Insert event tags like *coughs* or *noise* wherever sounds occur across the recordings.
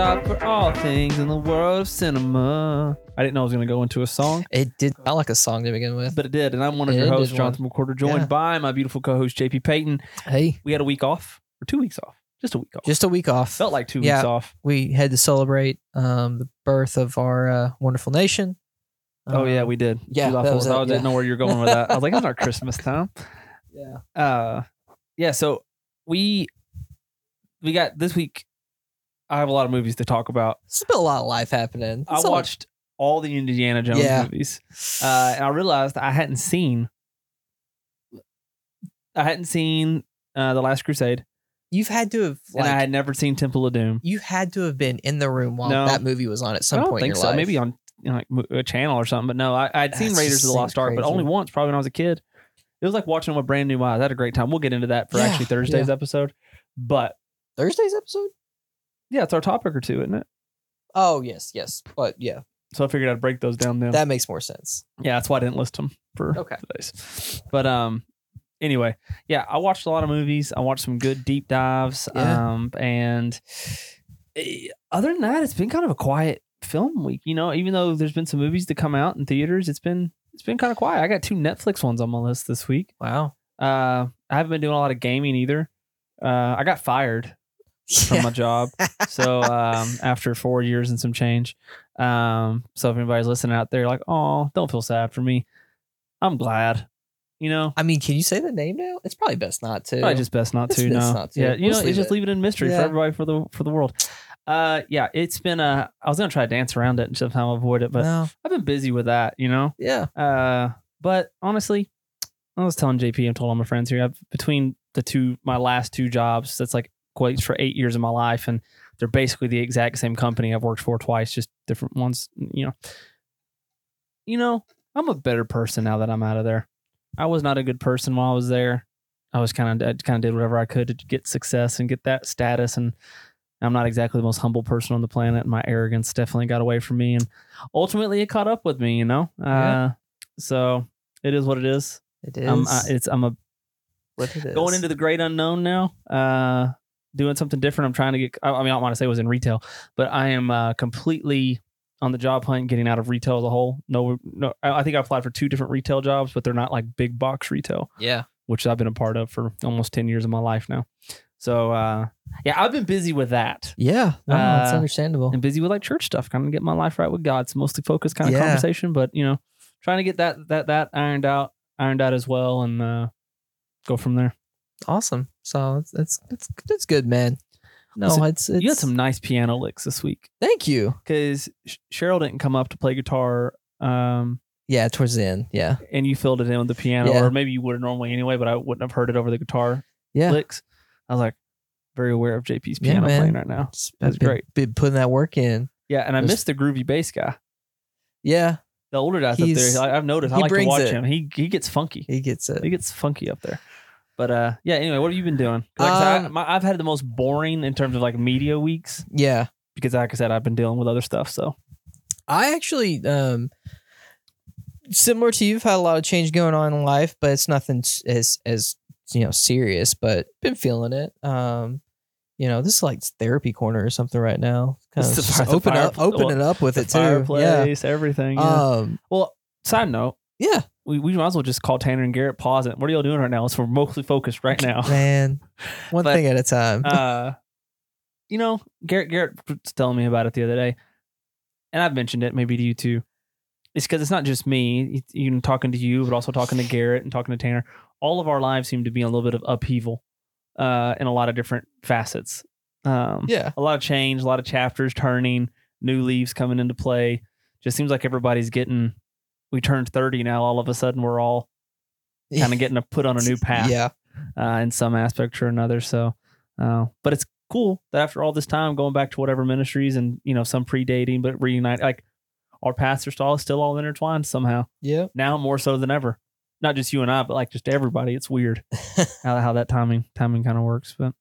shop for all things in the world of cinema. I didn't know I was going to go into a song, It did sound like a song to begin with. but it did. And I'm one of It your did hosts. Jonathan McCorder, joined Yeah. by my beautiful co-host JP Payton. Hey, We had a week off, or two weeks off, just a week off. just a week off. felt like two Yeah. weeks off. we had to celebrate um, the birth of our uh, wonderful nation. Oh yeah, Um, we did. yeah, July that was 4th. I didn't yeah. know where you're going with that. I was like, it's not Christmas time. *laughs* yeah. uh yeah so we we got this week i have a lot of movies to talk about There's been a lot of life happening. i It's all- watched all the indiana jones Yeah. movies uh and i realized i hadn't seen i hadn't seen uh the last crusade You've had to have like and i had never seen temple of doom you had to have been in the room while No. that movie was on at some i don't point think in your so life. maybe on you know, like mo- a channel or something but no i i'd seen That's raiders of the lost ark but crazy. only once probably when i was a kid it was like watching them with brand new eyes i had a great time we'll get into that for Yeah, actually thursday's episode but Thursday's episode. Yeah it's our topic or two isn't it Oh yes, yes, but yeah, so i figured i'd break those down now that makes more sense. Yeah, that's why I didn't list them for Okay. today's. But um, anyway, yeah, I watched a lot of movies. I watched some good deep dives. Yeah. Um, and eh, other than that, it's been kind of a quiet film week. You know, even though there's been some movies to come out in theaters, it's been it's been kind of quiet. I got two Netflix ones on my list this week. Wow. Uh, I haven't been doing a lot of gaming either. Uh, I got fired from Yeah. my job. *laughs* So um, after four years and some change, um, so if anybody's listening out there, like, oh, don't feel sad for me. I'm glad. You know, I mean, can you say the name now? It's probably best not to. probably just best not It's to. best No, not to. yeah, you We'll know, just leave just it. leave it in mystery for everybody for the for the world. Uh, yeah, it's been uh, I was gonna try to dance around it and somehow avoid it, but no. I've been busy with that. You know, Yeah. uh, but honestly, I was telling JP and told all my friends here, I've, between the two, my last two jobs, that's like equates for eight years of my life, and they're basically the exact same company I've worked for twice, just different ones. You know, you know, I'm a better person now that I'm out of there. I was not a good person while I was there. I was kind of kind of did whatever I could to get success and get that status, and I'm not exactly the most humble person on the planet. My arrogance definitely got away from me, and ultimately it caught up with me. You know, Yeah. uh, so it is what it is. It is. I'm I, it's I'm a what it is. going into the great unknown now. Uh, doing something different. I'm trying to get. I I mean, I don't want to say it was in retail, but I am uh, completely on the job hunt, getting out of retail as a whole. No, no. I I think I applied for two different retail jobs, but they're not like big box retail, Yeah. which I've been a part of for almost ten years of my life now. So uh, yeah, I've been busy with that. Yeah. No, it's Uh, understandable. and busy with like church stuff, kind of get my life right with God. It's mostly focused kind of Yeah. conversation, but you know, trying to get that that that ironed out, ironed out as well, and uh, go from there. Awesome. So it's it's it's, it's good, man. No, it's, it's You had some nice piano licks this week Thank you. because Cheryl didn't come up to play guitar, um, Yeah, towards the end. Yeah. and you filled it in with the piano, Yeah. or maybe you would have normally anyway, but I wouldn't have heard it over the guitar Yeah. licks. I was like, very aware of JP's piano man. playing right now. That's great. Been putting that work in. Yeah, and I There's- missed the groovy bass guy. Yeah. The older guys up there, I've noticed. I like to watch it. him. He he gets funky. He gets it. He gets funky up there. But uh, yeah. Anyway, what have you been doing? Like I said, I, Um, my, I've had the most boring in terms of like media weeks Yeah. because, like I said, I've been dealing with other stuff. So I actually, um, similar to you, have had a lot of change going on in life, but it's nothing s- as as you know serious. But been feeling it. Um, you know, this is like therapy corner or something right now. Kind It's of the just fire- the open up, fire- open well, it up with the it too. Yeah. fireplace, everything. Yeah. Um. well, side note, Yeah, we, we might as well just call Tanner and Garrett. Pause it. What are y'all doing right now? Let's we're mostly focused right now. *laughs* man. One But, thing at a time. uh, *laughs* you know, Garrett Garrett was telling me about it the other day, and I've mentioned it maybe to you too. It's because it's not just me, even talking to you, but also talking to Garrett and talking to Tanner. All of our lives seem to be in a little bit of upheaval, uh, in a lot of different facets. Um, yeah. a lot of change, a lot of chapters turning, new leaves coming into play. Just seems like everybody's getting. We turned thirty now. All of a sudden, we're all kind of getting a put on a new *laughs* path Yeah. uh, in some aspect or another. So, uh, but it's cool that after all this time, going back to whatever ministries and you know some predating, but reunite, like our paths are still still all intertwined somehow. Yeah. Now more so than ever. Not just you and I, but like just everybody. It's weird *laughs* how how that timing timing kind of works. But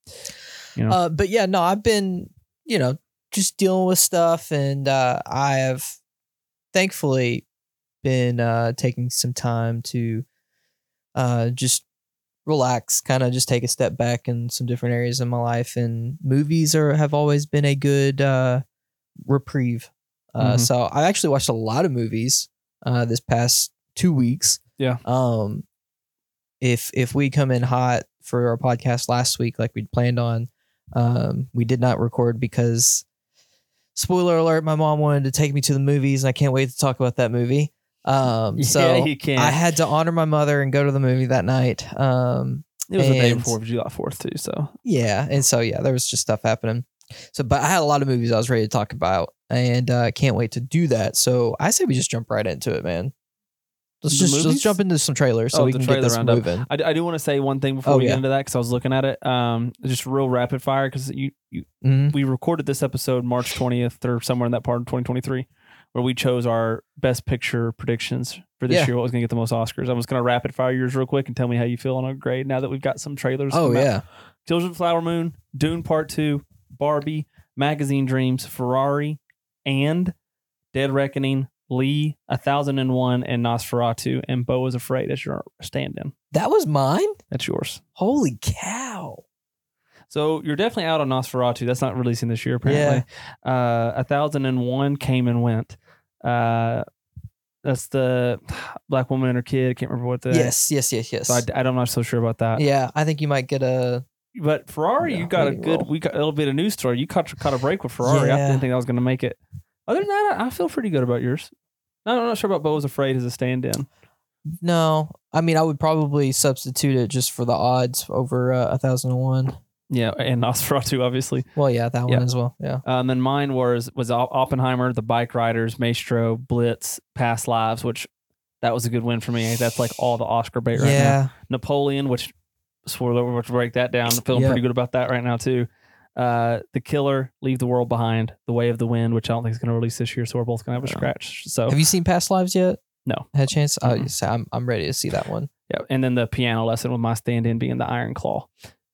you know, Uh, but yeah, no, I've been, you know, just dealing with stuff, and uh, I have thankfully been uh, taking some time to uh, just relax, kind of just take a step back in some different areas of my life. And movies are have always been a good uh, reprieve. Uh, Mhm. So I actually watched a lot of movies uh, this past two weeks. Yeah. Um, if if we come in hot for our podcast last week, like we'd planned on, um, we did not record because spoiler alert, my mom wanted to take me to the movies, and I can't wait to talk about that movie. Um, *laughs* so yeah, you can. I had to honor my mother and go to the movie that night. Um, it was the day and- before July Fourth too. So yeah, and so yeah, there was just stuff happening. So, but I had a lot of movies I was ready to talk about, and uh, can't wait to do that. So I say we just jump right into it, man. Let's The just movies? let's jump into some trailers so Oh, we can get this roundup. moving. I, I do want to say one thing before Oh, we yeah. get into that because I was looking at it. Um, just real rapid fire because you, you Mhm. we recorded this episode March twentieth or somewhere in that part of twenty twenty three, where we chose our best picture predictions for this Yeah. year. What was going to get the most Oscars? I'm just going to rapid fire yours real quick and tell me how you feel on a grade now that we've got some trailers. Oh out. yeah, Children of the Flower Moon, Dune Part Two, Barbie, Magazine Dreams, Ferrari, and Dead Reckoning, Lee, A Thousand and One, and Nosferatu. And Beau is Afraid as your stand-in. that was mine. That's yours. Holy cow! So you're definitely out on Nosferatu. That's not releasing this year, apparently. Uh, A Thousand and One came and went. Uh, that's the black woman and her kid. I can't remember what the. yes, yes, yes, yes. So I, I'm not so sure about that. yeah, I think you might get a. But Ferrari, Yeah, you got a good. role. We got a little bit of news story. You caught caught a break with Ferrari. I didn't think I was going to make it. Other than that, I I feel pretty good about yours. No, I'm not sure about Beau was afraid as a stand-in. No, I mean I would probably substitute it just for the odds over uh, a thousand and one. Yeah, and *laughs* Nosferatu, obviously. Well, yeah, that Yeah. one as well. Yeah. Um, then mine was was Oppenheimer, The Bike Riders, Maestro, Blitz, Past Lives, which that was a good win for me. That's like all the Oscar bait right now. yeah. Napoleon, which spoiler, we'll break that down. I'm feeling pretty good about that right now too. Uh, the Killer, Leave the World Behind, The Way of the Wind, which I don't think is going to release this year, so we're both going to have a scratch. So Have you seen Past Lives yet? No. Had a chance? Oh, you say I'm I'm ready to see that one. yeah, and then the piano lesson with my stand-in being the Iron Claw.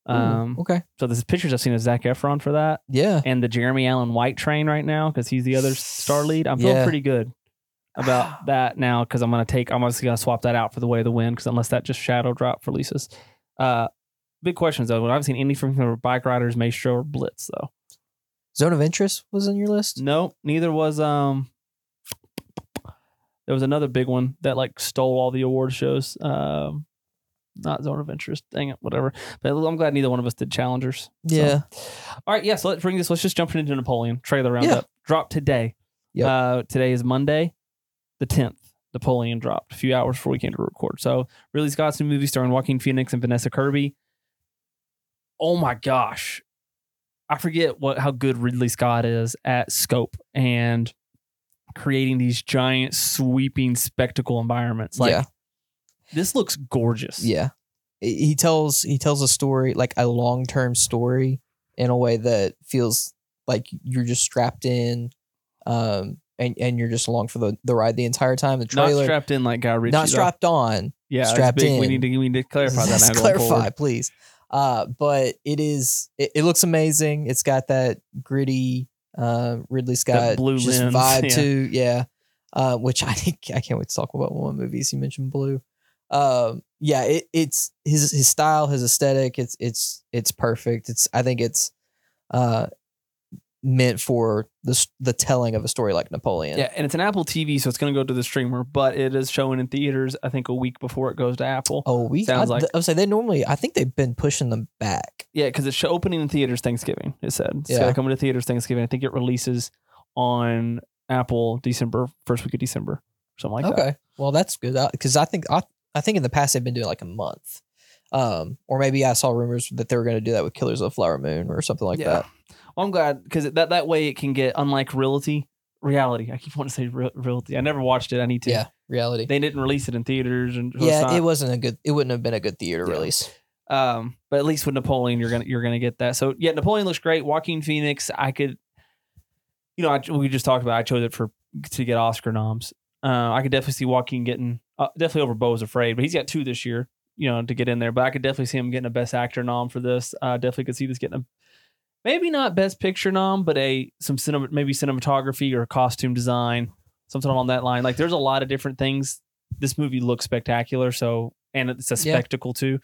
Um, Ooh, okay. so there's pictures I've seen of Zac Efron for that, Yeah. and the Jeremy Allen White train right now because he's the other star lead. I'm feeling Yeah. pretty good about *sighs* that now because I'm gonna take. I'm just gonna swap that out for the Way of the Wind because unless that just shadow drop releases. Uh, big questions though. I haven't seen anything from the Bike Riders, Maestro, or Blitz though. Zone of Interest was on your list. No, neither was um. There was another big one that like stole all the award shows. Um, not Zone of Interest. Dang it, whatever. But I'm glad neither one of us did challengers. So- Yeah. All right, yeah. So let's bring this. Let's just jump into Napoleon trailer roundup. Drop today. Yep. Uh, today is Monday, the tenth. Napoleon dropped a few hours before we came to record. So Ridley Scott's new movie starring Joaquin Phoenix and Vanessa Kirby. Oh my gosh, I forget what how good Ridley Scott is at scope and creating these giant sweeping spectacle environments. Like yeah. This looks gorgeous. Yeah. He tells he tells a story like a long term story in a way that feels like you're just strapped in, um, and and you're just along for the, the ride the entire time. The Not trailer strapped in like Guy Ritchie. not though. strapped on. Yeah, strapped big. We need to we need to *laughs* clarify that. Now clarify, please. Uh, but it is it, it looks amazing. It's got that gritty uh, Ridley Scott blue just lens, vibe *laughs* yeah. too. Yeah. Uh, which *laughs* I think I can't wait to talk about one of the movies you mentioned blue. Um, yeah, it, it's his his style, his aesthetic. It's it's it's perfect. It's I think it's uh meant for the the telling of a story like Napoleon. Yeah, and it's an Apple TV, so it's going to go to the streamer, but it is showing in theaters. I think a week before it goes to Apple. Oh, we Sounds I, like- I would say they normally. I think they've been pushing them back. Yeah, because it's show- opening in theaters Thanksgiving. It said it's Yeah. going to theaters Thanksgiving. I think it releases on Apple December first week of December, something like that. okay, well that's good because I think I, I think in the past they've been doing like a month, um, or maybe I saw rumors that they were going to do that with Killers of the Flower Moon or something like Yeah. that. Well, I'm glad because that that way it can get unlike reality. reality. I keep wanting to say Re- realty. I never watched it. I need to. Yeah, reality. They didn't release it in theaters, and so yeah, it wasn't a good. It wouldn't have been a good theater Yeah. release. Um, but at least with Napoleon, you're gonna you're gonna get that. So yeah, Napoleon looks great. Joaquin Phoenix, I could, you know, I, we just talked about. I chose it for to get Oscar noms. Uh, I could definitely see Joaquin getting uh, definitely over Beau's Afraid, but he's got two this year, you know, to get in there. But I could definitely see him getting a Best Actor nom for this. Uh, definitely could see this getting a maybe not Best Picture nom, but a some cinema maybe cinematography or costume design, something along that line. Like there's a lot of different things. This movie looks spectacular, so and it's a Yeah. spectacle too.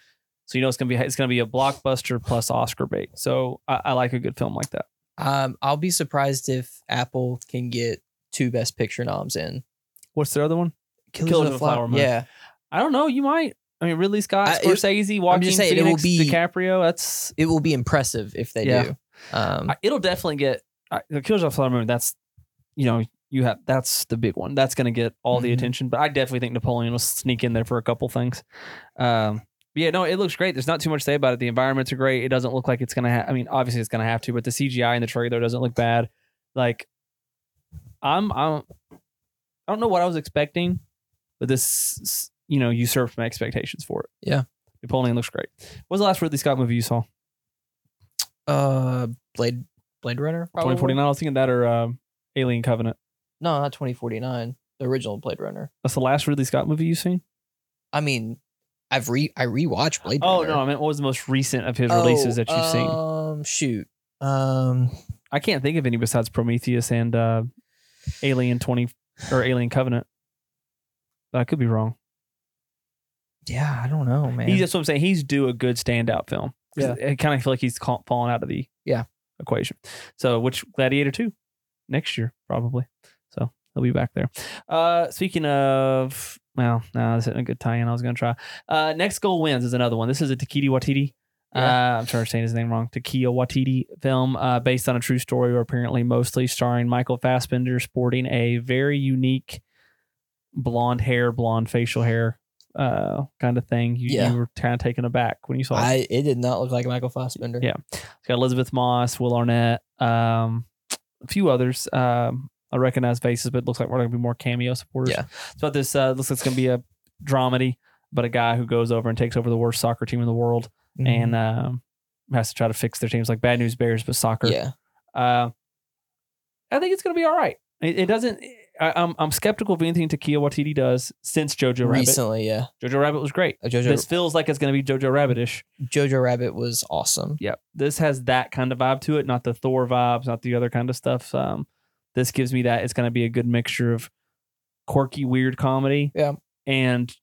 So you know it's gonna be it's gonna be a blockbuster plus Oscar bait. So I, I like a good film like that. Um, I'll be surprised if Apple can get two Best Picture noms in. What's the other one? Killers, of the Flower, Moon. Yeah, I don't know. You might. I mean, Ridley Scott, I- it- Scorsese, Joaquin just saying, it will Phoenix, be- DiCaprio. That's it will be impressive if they Yeah. do. Um, I- it'll definitely get I, the Killers of the Flower Moon. That's you know you have that's the big one. That's going to get all the Mhm. attention. But I definitely think Napoleon will sneak in there for a couple things. Um, but yeah, no, it looks great. There's not too much to say about it. The environments are great. It doesn't look like it's going to have. I mean, obviously it's going to have to, but the CGI in the trailer doesn't look bad. Like, I'm I'm I don't know what I was expecting, but this you know usurped my expectations for it. Yeah. Napoleon looks great. What was the last Ridley Scott movie you saw? uh, Blade Blade Runner. probably? 2049. I was thinking that or um, Alien Covenant. No, not 2049. The original Blade Runner. That's the last Ridley Scott movie you've seen? I mean, I've re I rewatched Blade Runner. Oh Runner. no, I meant what was the most recent of his releases that you've seen? Um, shoot. Um, I can't think of any besides Prometheus and uh, Alien 20 or Alien Covenant. But I could be wrong. yeah, I don't know, man. He's that's what I'm saying. He's due a good standout film. Yeah. I kind of feel like he's ca- fallen out of the Yeah. equation. So, which Gladiator 2 next year, probably. So, he'll be back there. Uh, speaking of, well, no, this isn't a good tie in. I was going to try. Uh, Next Goal Wins is another one. This is a Takiti Watiti. Yeah. Uh, I'm sorry, I'm saying his name wrong. Takia Watiti film uh, based on a true story, or apparently mostly starring Michael Fassbender sporting a very unique blonde hair, blonde facial hair uh, kind of thing. You, Yeah. you were kind of taken aback when you saw it. I it did not look like Michael Fassbender. Yeah. It's got Elisabeth Moss, Will Arnett, um, a few others. Um, I recognize faces, but it looks like we're going to be more cameo supporters. Yeah. it's about this uh, looks like it's going to be a dramedy, but a guy who goes over and takes over the worst soccer team in the world Mhm. and um, has to try to fix their teams like Bad News Bears, but soccer. yeah, Uh, I think it's going to be all right. It, it doesn't. I, I'm I'm skeptical of anything Takia Waititi does since Jojo Rabbit. recently, yeah. Jojo Rabbit was great. Uh, Jojo This feels like it's going to be Jojo Rabbitish. Jojo Rabbit was awesome. Yep. This has that kind of vibe to it, not the Thor vibes, not the other kind of stuff. Um, this gives me that it's going to be a good mixture of quirky, weird comedy, Yeah. and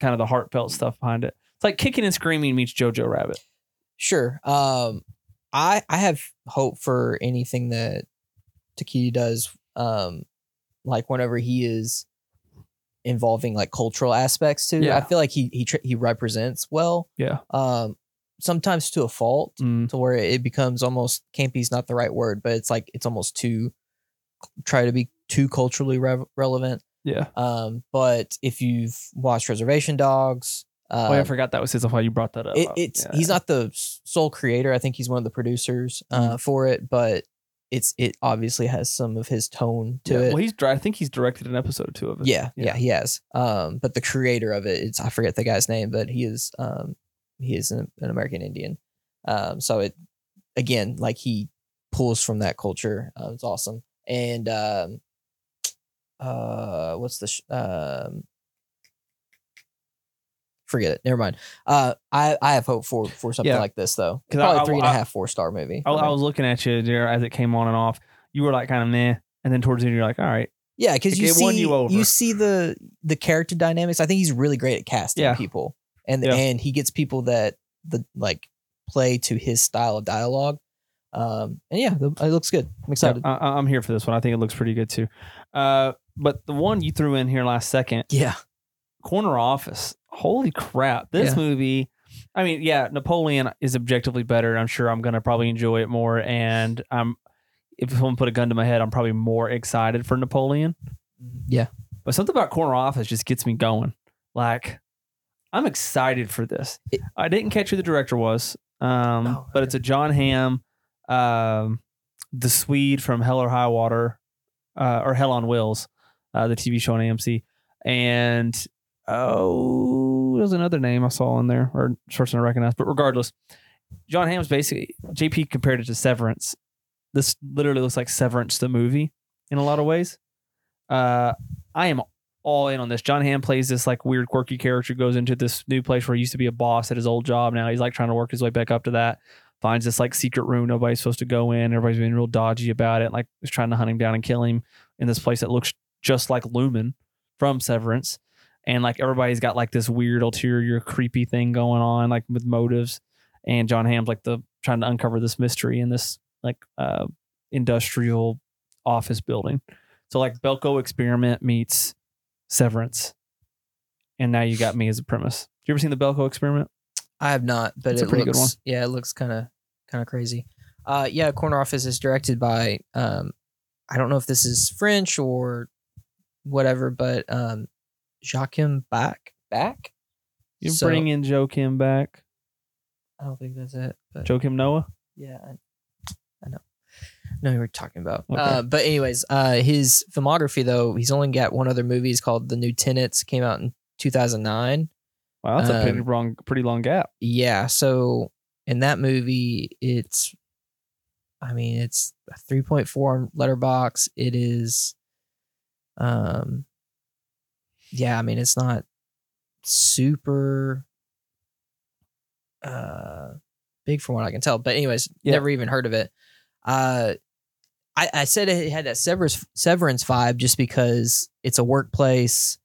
kind of the heartfelt stuff behind it. It's like kicking and screaming meets Jojo Rabbit. Sure. Um, I I have hope for anything that Takiti does. Um, like whenever he is involving like cultural aspects too. Yeah. I feel like he he tr- he represents well. Yeah. Um, sometimes to a fault, Mm, to where it becomes almost campy is not the right word, but it's like it's almost too try to be too culturally re- relevant. yeah. Um, but if you've watched Reservation Dogs, uh, oh, I forgot that was his. Why you brought that up? it, Uh, it's yeah. he's not the sole creator. I think he's one of the producers uh, for it, but it's it obviously has some of his tone to Yeah, it. Well, he's. I think he's directed an episode or two of it. yeah, yeah, yeah. he has. Um, but the creator of it, it's I forget the guy's name, but he is um he is an, an American Indian. Um, so it again like he pulls from that culture. Uh, it's awesome. And um, uh, what's the sh- um. Forget it. Never mind. Uh, I I have hope for for something Yeah. like this though. 'Cause I- Probably I- three and a I- half, four star movie. I, I was looking at you there as it came on and off. You were like kind of meh, and then towards the end you're like, all right, Yeah, because you It won see you over. see the the character dynamics. I think he's really great at casting Yeah. people, and Yeah. and he gets people that the like play to his style of dialogue. Um, and yeah, the, it looks good. I'm excited. Yeah, I, I'm here for this one. I think it looks pretty good too. Uh, but the one you threw in here last second, Yeah, Corner Office. Holy crap! This Yeah. movie. I mean, yeah, Napoleon is objectively better. I'm sure I'm gonna probably enjoy it more. And I'm, if someone put a gun to my head, I'm probably more excited for Napoleon. yeah, But something about Corner Office just gets me going. Like, I'm excited for this. It- I didn't catch who the director was, um, Oh, but it's a Jon Hamm, um, the Swede from Hell or High Water, uh, or Hell on Wheels, uh, the TV show on AMC, and oh, there's another name I saw in there or person I recognize. But regardless, Jon Hamm's basically JP compared it to Severance. This literally looks like Severance the movie in a lot of ways. Uh, I am all in on this. Jon Hamm plays this like weird, quirky character, goes into this new place where he used to be a boss at his old job. Now he's like trying to work his way back up to that. Finds this like secret room nobody's supposed to go in. Everybody's being real dodgy about it. Like is trying to hunt him down and kill him in this place that looks just like Lumon from Severance. And like everybody's got like this weird ulterior creepy thing going on, like with motives. And Jon Hamm's like the trying to uncover this mystery in this like uh industrial office building. So like Belko Experiment meets Severance, and now you got me as a premise. You ever seen the Belko Experiment? I have not, but It's a it pretty good looks yeah, it looks kind of kind of crazy. Uh, yeah, Corner Office is directed by um, I don't know if this is French or whatever, but um, Joachim Back Back? You So- bring in Joe Kim back, I don't think that's it. But Joe Kim Noah. yeah, I, I know. I know who we're talking about. Okay. Uh, but anyways, uh, his filmography though, he's only got one other movie. It's called The New Tenants. Came out in 2009. Wow, that's a pretty Um, long, pretty long gap. Yeah. So in that movie, it's, I mean, it's a 3.4 Letterboxd. It is, um, yeah, I mean, it's not super, uh, big from what I can tell. But anyways, Yeah. never even heard of it. Uh, I, I said it had that severance severance vibe just because it's a workplace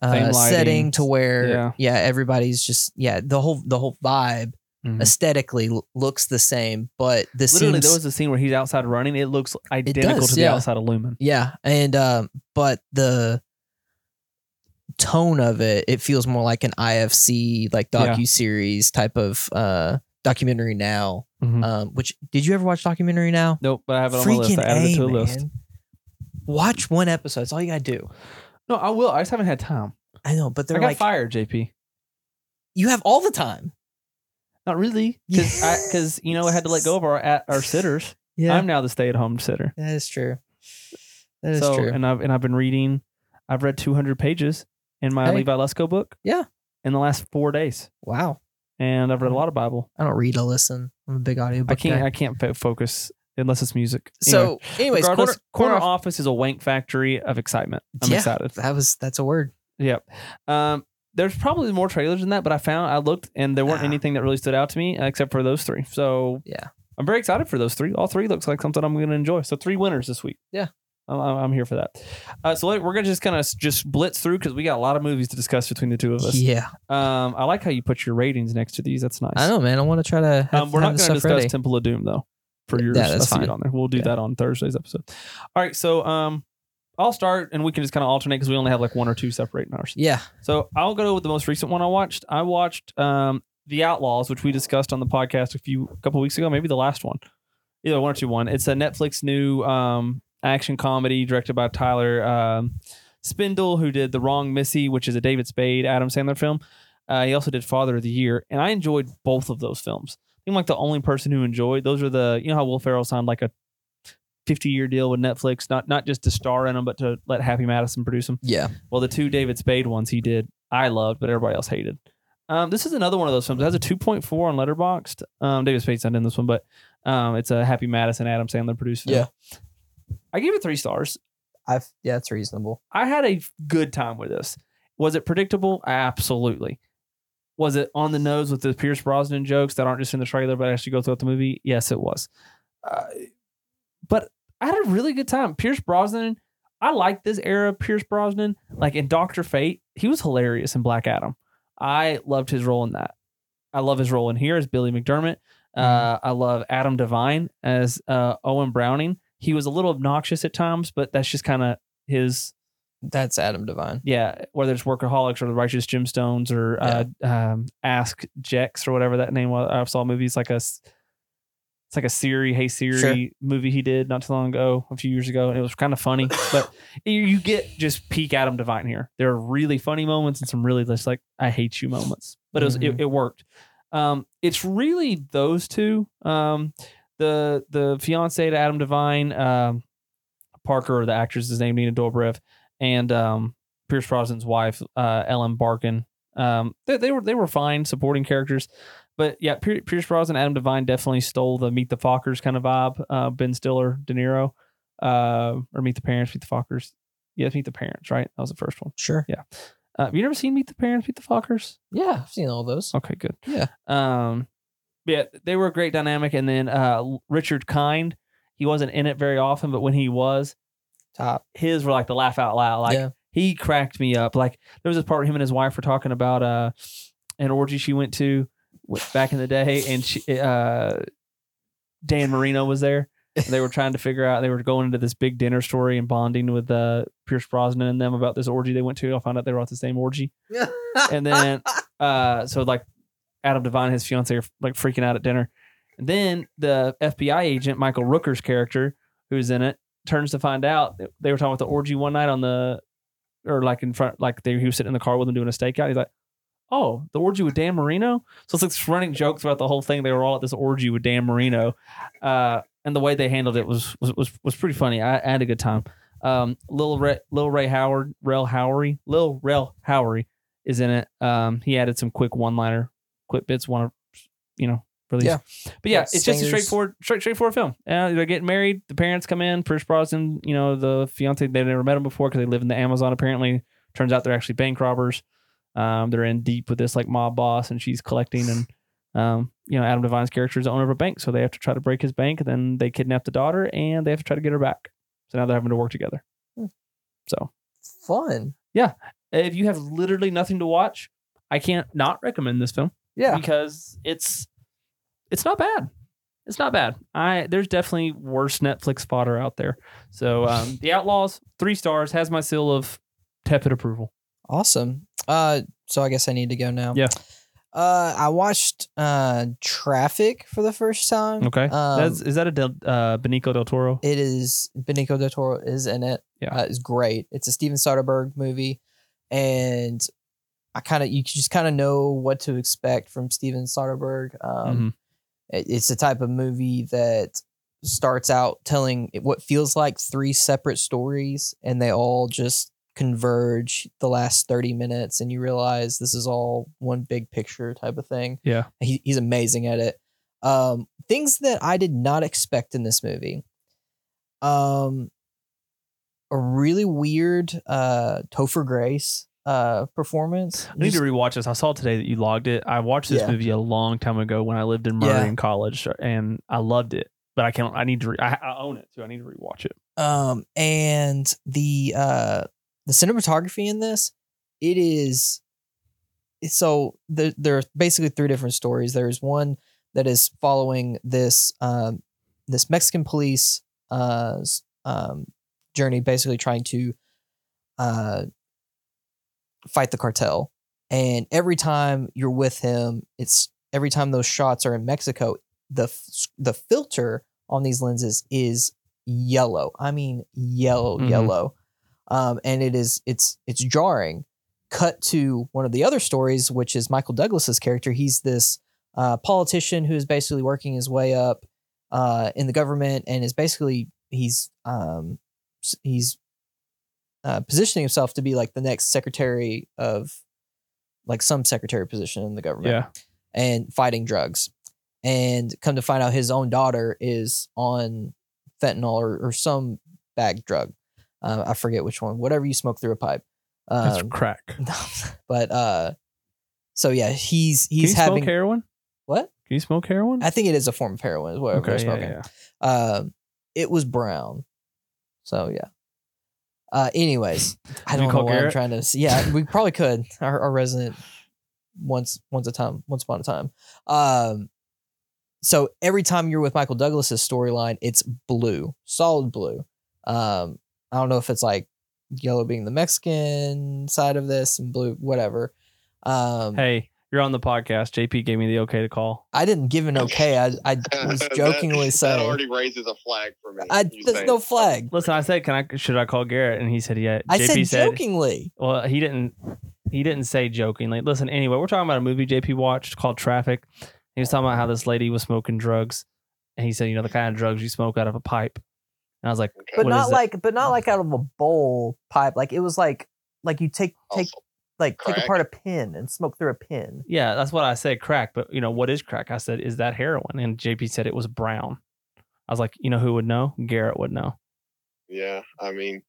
uh, setting to where Yeah. yeah. everybody's just yeah the whole the whole vibe Mhm. aesthetically l- looks the same but the Literally, scenes there was a scene where he's outside running. It looks identical does, to the outside of Lumon. yeah and um but the tone of it it feels more like an IFC like docu series type of uh documentary now Mhm. um which did you ever watch documentary now nope, but I have it on my list. I added it to a list. watch one episode that's all you gotta do No, I will. I just haven't had time. I know but they're got like fired, JP. you have all the time Not really, because because *laughs* you know I had to let go of our at our sitters. yeah I'm now the stay at home sitter. that is true that is so true and I've and I've been reading. I've read 200 pages in my Hey. Levi Lusko book. Yeah. In the last four days, wow and I've read a lot of Bible. I don't read or listen. I'm a big audiobook I can't guy. I can't fo- focus unless it's music. Anyway, so, anyways, corner, corner, corner office is a wank factory of excitement. I'm Yeah. excited. That was that's a word. Yep. Um, there's probably more trailers than that, but I found I looked and there weren't Ah. anything that really stood out to me uh, except for those three. So Yeah. I'm very excited for those three. All three looks like something I'm going to enjoy. So three winners this week. Yeah. I'm, I'm here for that. Uh, so let- we're gonna just kind of just blitz through because we got a lot of movies to discuss between the two of us. Yeah, Um, I like how you put your ratings next to these. That's nice. I know, man. I want to try to. Have, Um, we're not going to discuss ready. Temple of Doom though. For Yeah, yours, that's I see it fine. on there. We'll do Yeah. that on Thursday's episode. All right, so um, I'll start and we can just kind of alternate because we only have like one or two separating ours. Yeah, So I'll go with the most recent one I watched. I watched um, The Outlaws, which we discussed on the podcast a few a couple weeks ago, maybe the last one, either one or two. One. It's a Netflix new um, action comedy directed by Tyler um, Spindel, who did The Wrong Missy, which is a David Spade Adam Sandler film. Uh, he also did Father of the Year, and I enjoyed both of those films. I'm like the only person who enjoyed those are the you know how Will Ferrell signed like a 50 year deal with Netflix, not not just to star in them, but to let Happy Madison produce them. yeah. Well, the two David Spade ones he did, I loved, but everybody else hated. Um, this is another one of those films. It has a 2.4 on Letterboxd. Um, David Spade's not in this one, but um, it's a Happy Madison Adam Sandler produced film. Yeah. I gave it three stars. I've yeah, it's reasonable. I had a good time with this. Was it predictable? Absolutely. Was it on the nose with the Pierce Brosnan jokes that aren't just in the trailer but actually go throughout the movie? Yes, it was. Uh, but I had a really good time. Pierce Brosnan, I like this era of Pierce Brosnan. Like in Doctor Fate, he was hilarious in Black Adam. I loved his role in that. I love his role in here as Billy McDermott. Uh, I love Adam Devine as uh, Owen Browning. He was a little obnoxious at times, but that's just kind of his That's Adam Devine. yeah, whether it's Workaholics or The Righteous Gemstones or uh, um, Ask Jex or whatever that name was. I saw movies like a, it's like a Siri, Hey Siri Sure. movie he did not too long ago, a few years ago, and it was kind of funny. but *coughs* you, get just peak Adam Devine here. There are really funny moments and some really just like I hate you moments, but it was it, Mhm. it worked. Um, it's really those two. Um, the the fiance to Adam Devine, um, Parker, or the actress's name Nina Dobrev, and um, Pierce Brosnan's wife, uh, Ellen Barkin. Um, they, they were they were fine supporting characters, but yeah, Pier- Pierce Brosnan, Adam Devine definitely stole the Meet the Fockers kind of vibe. Uh, ben Stiller, De Niro, uh, or Meet the Parents, Meet the Fockers. Yes, Meet the Parents, right? That was the first one. Sure. Yeah. Uh, have you never seen Meet the Parents, Meet the Fockers? Yeah, I've seen all those. Okay, good. Yeah. Um, yeah, they were a great dynamic, and then uh, Richard Kind, he wasn't in it very often, but when he was, Top. his were like the laugh out loud. Like yeah. he cracked me up. Like there was this part where him and his wife were talking about uh an orgy she went to back in the day, and she uh Dan Marino was there, they were trying to figure out. They were going into this big dinner story and bonding with uh, Pierce Brosnan and them about this orgy they went to. I found out they were at the same orgy, *laughs* and then uh, so like Adam Devine and his fiance are like freaking out at dinner, and then the FBI agent Michael Rooker's character, who's in it, turns to find out they were talking about the orgy one night on the, or like in front, like they he was sitting in the car with them doing a stakeout. He's like, "Oh, the orgy with Dan Marino." So it's like this running joke throughout the whole thing. They were all at this orgy with Dan Marino, uh, and the way they handled it was was was, was pretty funny. I, I had a good time. Um, Lil Ray, Lil Ray Howard, Rel Howery, Lil Rel Howery is in it. Um, he added some quick one liner, quick bits. Want to, you know, release. Yeah. But yeah, Yeah, it's just a straightforward, straight, straightforward film. Uh, they're getting married. The parents come in. Pierce Brosnan, you know, the fiance, they never met him before because they live in the Amazon. Apparently, turns out they're actually bank robbers. Um, they're in deep with this like mob boss, and she's collecting. And *sighs* um, you know, Adam Devine's character is the owner of a bank, so they have to try to break his bank. And then they kidnap the daughter, and they have to try to get her back. So now they're having to work together. Hmm. So Fun. Yeah, if you have literally nothing to watch, I can't not recommend this film Yeah. because it's it's not bad. It's not bad. I there's definitely worse Netflix fodder out there. So um, the Outlaws, three stars, has my seal of tepid approval. Awesome. Uh, so I guess I need to go now. Yeah. Uh, I watched uh Traffic for the first time. Okay, Um, that's is that a del, uh, Benicio del Toro? It is Benicio del Toro is in it. Yeah. uh, it's great. It's a Steven Soderbergh movie, and I kind of you just kind of know what to expect from Steven Soderbergh. Um, Mhm. it- it's the type of movie that starts out telling what feels like three separate stories, and they all just converge the last 30 minutes and you realize this is all one big picture type of thing Yeah. he, he's amazing at it um things that i did not expect in this movie um a really weird uh topher grace uh performance I need Just- to rewatch this. I saw today that you logged it. I watched this Yeah. movie a long time ago when I lived in Murray Yeah. in college, and I loved it. But I can't. I need to. Re- I, I own it too. I need to rewatch it. um and the uh the cinematography in this it is so there, there are basically three different stories there's one that is following this um this mexican police uh um journey basically trying to uh fight the cartel and every time you're with him it's every time those shots are in mexico the the filter on these lenses is yellow. I mean yellow, Mhm. yellow. Um, and it is it's it's jarring. Cut to one of the other stories, which is Michael Douglas's character. He's this uh, politician who is basically working his way up uh, in the government and is basically he's um, he's uh, positioning himself to be like the next secretary of like some secretary position in the government Yeah. and fighting drugs. And come to find out his own daughter is on fentanyl or, or some bag drug. Uh, I forget which one, whatever you smoke through a pipe. That's Um, crack. *laughs* but uh, so yeah, he's he's you having smoke heroin? what? Can you smoke heroin? I think it is a form of heroin. Is what okay. they're smoking. yeah, yeah. Um, it was brown. So yeah. Uh, anyways, I don't know what I'm trying to. See. Yeah, we probably could. *laughs* Our, our resident once once a time once upon a time. Um, so every time you're with Michael Douglas's storyline, it's blue, solid blue. Um, I don't know if it's like yellow being the Mexican side of this and blue, whatever. Um, Hey, you're on the podcast. JP gave me the okay to call. I didn't give an okay. I I *laughs* was That- jokingly that, saying. already raises a flag for me. I, there's saying- no flag. Listen, I said, can I? Should I call Garrett? And he said, yeah. I JP said jokingly. Well, he didn't. He didn't say jokingly. Listen, anyway, we're talking about a movie JP watched called Traffic. He was talking about how this lady was smoking drugs, and he said, you know, the kind of drugs you smoke out of a pipe. And I was like, Okay. but What not is that? like but not like out of a bowl pipe like it was like like you take take Also, like take apart a pin and smoke through a pin yeah, that's what I said, crack. But you know, what is crack? I said, is that heroin? And JP said it was brown. I was like, you know who would know? Garrett would know. yeah, I mean,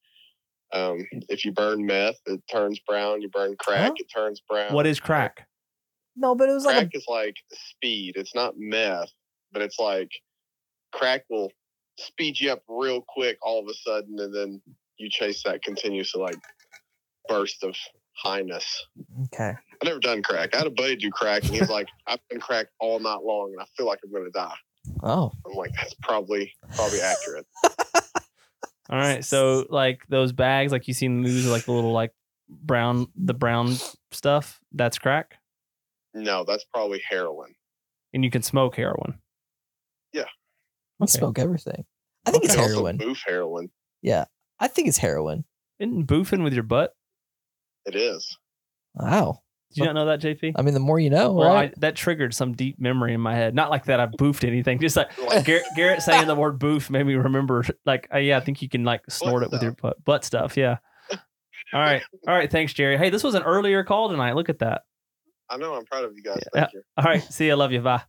um, if you burn meth, it turns brown. You burn crack, Huh? it turns brown. What is crack? no but it was crack? like is like speed. It's not meth, but it's like crack will speed you up real quick all of a sudden, and then you chase that continuous like burst of highness. okay I've never done crack. I had a buddy do crack, and he's like, *laughs* "I've been cracked all night long, and I feel like I'm gonna die." Oh, I'm like, that's probably probably accurate. *laughs* All right. So like those bags, like you see in the movies, like the little like brown, the brown stuff. That's crack, No, that's probably heroin. and you can smoke heroin. Yeah. I Okay. smoke everything. I think You it's heroin. Boof heroin. Yeah, I think it's heroin. Isn't boofing with your butt? It is. Wow. Did you not know that, JP? I mean, the more you know, Well, right? I, that triggered some deep memory in my head. Not like that I boofed anything, just like *laughs* Like, Garrett, Garrett saying the word boof made me remember. Like, uh, yeah, I think you can like snort it with your butt, butt stuff. Yeah. *laughs* All right, all right. Thanks, Jerry. Hey, this was an earlier call tonight. Look at that. I know. I'm proud of you guys. Yeah. Thank you. All right, see you. Love you. Bye.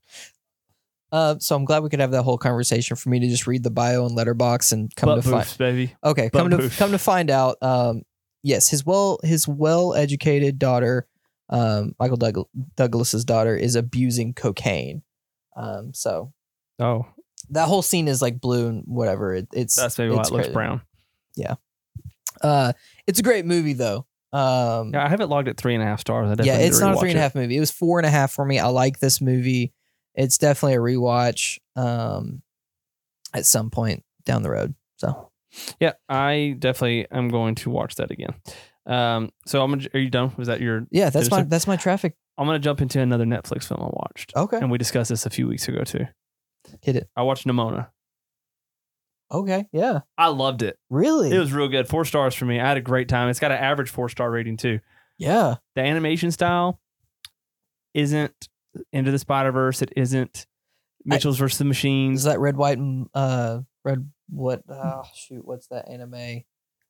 Uh, so I'm glad we could have that whole conversation for me to just read the bio and Letterboxd and come Butt to find. boofs, baby. Okay, Butt come to come to find out. Um, yes, his well his well educated daughter, um, Michael Doug- Douglas's daughter, is abusing cocaine. Um, so Oh, that whole scene is like blue and whatever. It, it's that's maybe why it looks crazy. brown. Yeah, uh, it's a great movie though. Um, Yeah, I have it logged at three and a half stars. I yeah, it's not a three and a it. movie. It was four and a half for me. I like this movie. It's definitely a rewatch. Um, at some point down the road. So Yeah, I definitely am going to watch that again. Um, so I'm. Gonna, are you done? Was that your? yeah, that's my that's my traffic. I'm gonna jump into another Netflix film I watched, Okay, and we discussed this a few weeks ago too. hit it. I watched Nimona. Okay, yeah, I loved it. really. It was real good. Four stars for me. I had a great time. It's got an average four star rating too. yeah, The animation style isn't Into the Spider Verse. It isn't Mitchell's versus the Machines. is that red, white, and uh, red? What? Oh, shoot, what's that anime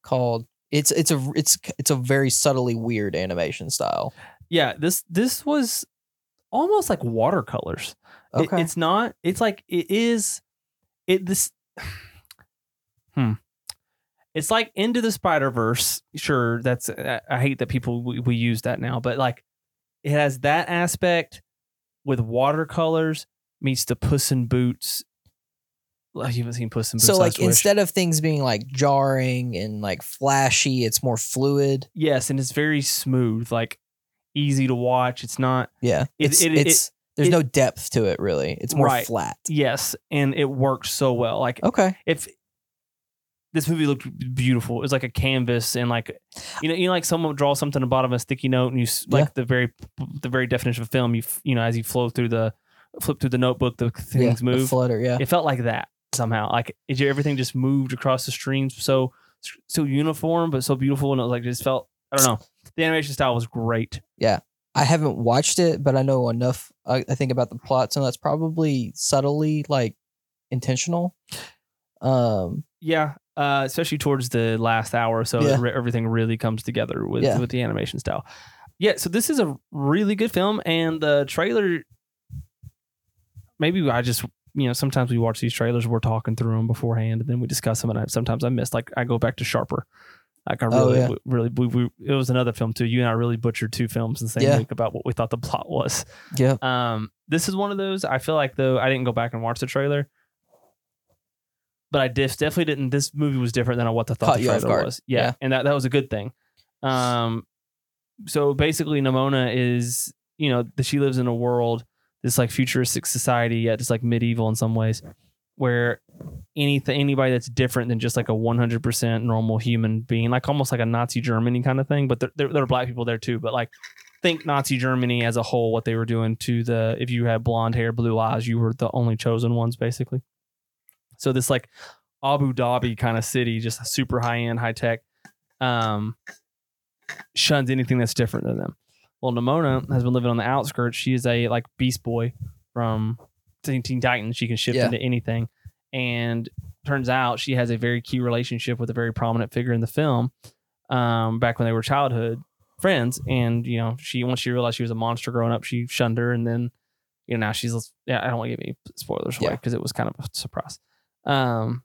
called? It's it's a it's it's a very subtly weird animation style. yeah, this this was almost like watercolors. It- Okay, it's not. It's like it is. It this. *sighs* Hmm. It's like into the Spider Verse. Sure, that's. I, I hate that people we, we use that now, but like, it has that aspect with watercolors meets the Puss in Boots. You haven't seen Puss in Boots. so like instead of things being like jarring and like flashy, it's more fluid. yes, and it's very smooth, like easy to watch. It's not. Yeah, It- it's it- it- it's there's it- no depth to it really. It's more Right. flat. Yes, and it works so well. Like Okay, if this movie looked beautiful, it was like a canvas and like you know, you know, like someone draw something at the bottom of a sticky note, and you like Yeah. the very the very definition of film. You you know, as you flow through the flip through the notebook, the yeah, things the move. flutter. Yeah, It felt like that somehow. Like it, everything just moved across the streams so so uniform, but so beautiful, and it was like just felt. I don't know. The animation style was great. Yeah, I haven't watched it, but I know enough. I, I think about the plot, so that's probably subtly like intentional. Um, Yeah, uh, especially towards the last hour or so, Yeah. re- everything really comes together with Yeah. with the animation style. Yeah, so this is a really good film, and the trailer. Maybe I just you know sometimes we watch these trailers, we're talking through them beforehand, and then we discuss them, and I, sometimes I miss. Like I go back to Sharper. Like I Oh, really, yeah. really, we, we, it was another film too. You and I really butchered two films in the same Yeah. week about what we thought the plot was. yeah, Um, this is one of those. I feel like though I didn't go back and watch the trailer, but I def- definitely didn't. This movie was different than what I thought Caught the trailer was. Yeah, Yeah. and that that was a good thing. Um, so basically, Nimona is you know that she lives in a world this like futuristic society yet just like medieval in some ways, where anything anybody that's different than just like a 100% normal human being like almost like a nazi germany kind of thing but there, there, there are black people there too but like think nazi germany as a whole what they were doing to the if you had blonde hair blue eyes you were the only chosen ones basically. So this like abu dhabi kind of city just super high end high tech um shuns anything that's different than them well nimona has been living on the outskirts she is a like beast boy from Teen Titans. She can shift Yeah. into anything. And turns out she has a very key relationship with a very prominent figure in the film um, back when they were childhood friends. And, you know, she once she realized she was a monster growing up, she shunned her. And then, you know, now she's, yeah, I don't want to give any spoilers away Yeah. because it was kind of a surprise. Um,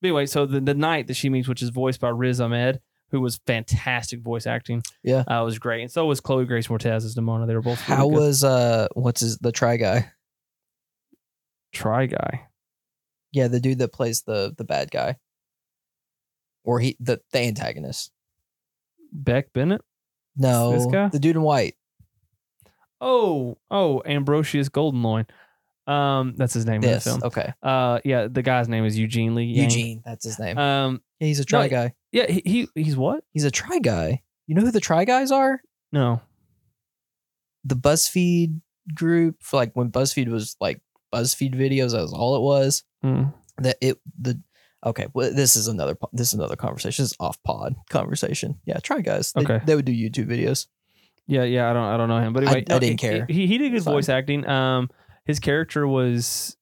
but anyway, so the, the night that she meets, which is voiced by Riz Ahmed, who was fantastic voice acting. Yeah. Uh, was great. And so was Chloe Grace Moretz as Nimona. They were both really how good. was uh, what's his the try guy? Try Guy. Yeah, the dude that plays the the bad guy, or he the the antagonist. Beck Bennett. No, This guy? the dude in white. Oh, oh, Ambrosius Goldenloin. Um, that's his name in the film. Okay. Uh, yeah, the guy's name is Eugene Lee. Yang. Eugene. That's his name. Um, yeah, he's a try no, guy. yeah, he, he he's what? He's a try guy. You know who the try guys are? No. The BuzzFeed group for like when BuzzFeed was like BuzzFeed videos. That was all it was. Mm. That it the okay. Well, this is another po- this is another conversation. This is off pod conversation. Yeah, try guys. They, Okay. They would do YouTube videos. Yeah, yeah, I don't, I don't know him, but I- anyway, I no, didn't he- care. He, he did good It's voice acting. Um, his character was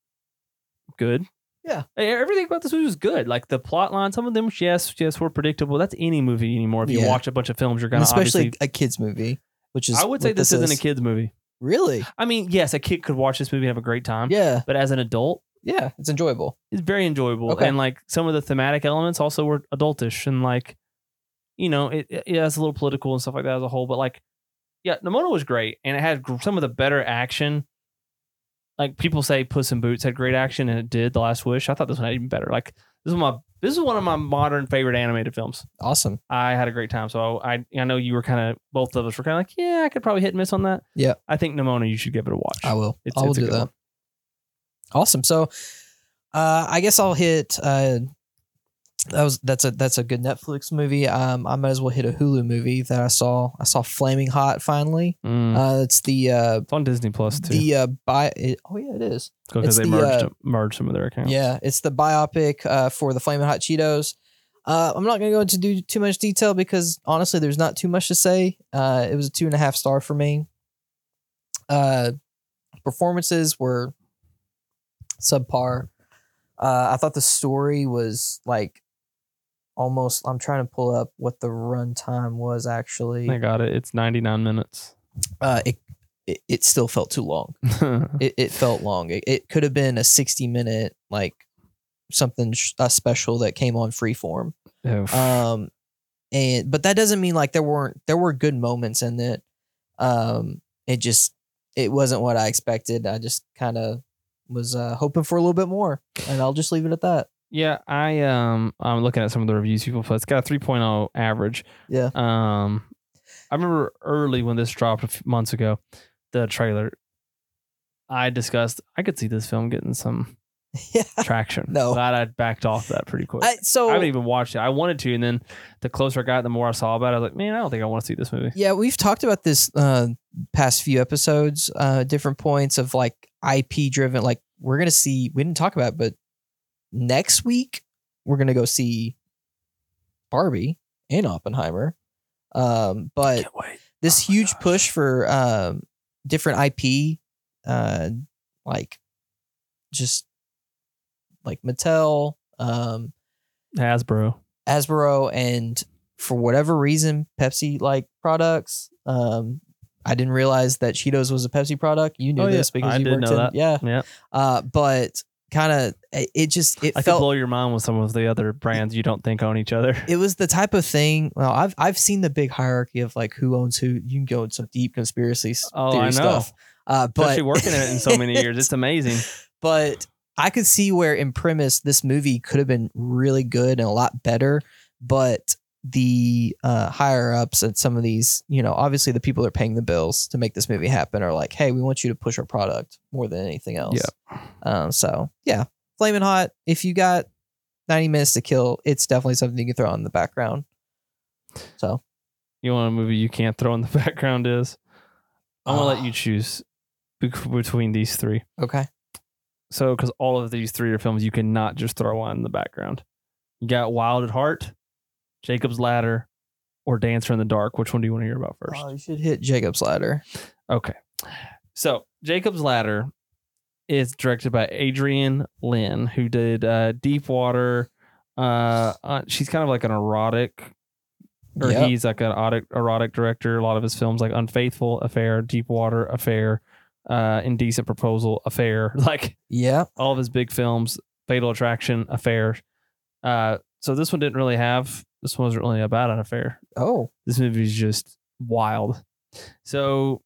good. Yeah. Everything about this movie was good. Like the plot line, some of them, yes, yes, were predictable. That's any movie anymore. If you Yeah. watch a bunch of films, you're gonna especially obviously. a kids movie, which is I would say what this, isn't is. a kids movie. Really? I mean, yes, a kid could watch this movie and have a great time. Yeah. But as an adult, Yeah. It's enjoyable. it's very enjoyable. Okay. And like some of the thematic elements also were adultish and like, you know, it, it yeah, it's a little political and stuff like that as a whole. But like, yeah, Nimona was great and it had gr- some of the better action. Like people say Puss in Boots had great action and it did, The Last Wish. I thought this one had even better. Like this is my this is one of my modern favorite animated films. Awesome. I had a great time. So I I know you were kind of both of us were kind of like, yeah, I could probably hit and miss on that. Yeah. I think Nimona, you should give it a watch. I will. It's- I will it's do that. one. Awesome. So, uh, I guess I'll hit. Uh, that was that's a that's a good Netflix movie. Um, I might as well hit a Hulu movie that I saw. I saw Flaming Hot finally. Mm. Uh, it's the uh it's on Disney Plus too. the uh bi- it, oh yeah it is because they the, merged uh, merged some of their accounts. yeah it's the biopic uh for the Flaming Hot Cheetos. Uh, I'm not gonna go into do too much detail because honestly, there's not too much to say. Uh, it was a two and a half star for me. Uh, performances were subpar. Uh, I thought the story was like almost. I'm trying to pull up what the runtime was actually. I got it. It's 99 minutes. Uh, it, it it still felt too long. *laughs* It, it felt long. It, it could have been a 60 minute like something sh- uh, special that came on Freeform. Oof. Um, and but that doesn't mean like there weren't there were good moments in it. Um, it just it wasn't what I expected. I just kind of was uh, hoping for a little bit more, and I'll just leave it at that. Yeah, I um I'm looking at some of the reviews people put. It's got a 3.0 average. Yeah. Um, I remember early when this dropped a few months ago, the trailer. I discussed I could see this film getting some *laughs* yeah. traction. No. glad I backed off that pretty quick. I, I, haven't even watched it. I wanted to, and then the closer I got, the more I saw about it. I was like, man, I don't think I want to see this movie. Yeah, we've talked about this uh past few episodes, uh different points of like IP driven like we're going to see we didn't talk about it, but next week we're going to go see Barbie and Oppenheimer. Um but this Oh huge gosh. push for um different IP uh like just like Mattel, um Hasbro. Asbro and for whatever reason Pepsi like products. Um I didn't realize that Cheetos was a Pepsi product. You knew Oh, yeah. this because I you did worked know in that. yeah. Yeah. Uh but kind of it, it just it I could blow your mind with some of the other brands you don't think own each other. *laughs* it was the type of thing. Well, I've I've seen the big hierarchy of like who owns who. You can go into some deep conspiracy Oh, theory I know. stuff. Uh, but Especially working in it in so many *laughs* years. It's amazing. but I could see where in premise this movie could have been really good and a lot better, but the uh, higher ups at some of these, you know, obviously the people that are paying the bills to make this movie happen are like, hey, we want you to push our product more than anything else. Um, so yeah, flaming hot. If you got ninety minutes to kill, it's definitely something you can throw on in the background. So You want a movie you can't throw in the *laughs* background is? I'm gonna let Ah. you choose between these three. okay, So, because all of these three are films you cannot just throw on in the background. You got Wild at Heart, Jacob's Ladder, or Dancer in the Dark. Which one do you want to hear about first? oh, you should hit Jacob's ladder. Okay. So Jacob's Ladder is directed by Adrian Lyne, who did uh, Deep Water. Uh, uh, she's kind of like an erotic, or Yep. he's like an erotic, erotic director. A lot of his films, like Unfaithful Affair, Deep Water Affair, uh, Indecent Proposal Affair, *laughs* like Yeah, all of his big films, Fatal Attraction Affair. Uh, so this one didn't really have. This wasn't really about an affair oh, this movie is just wild. So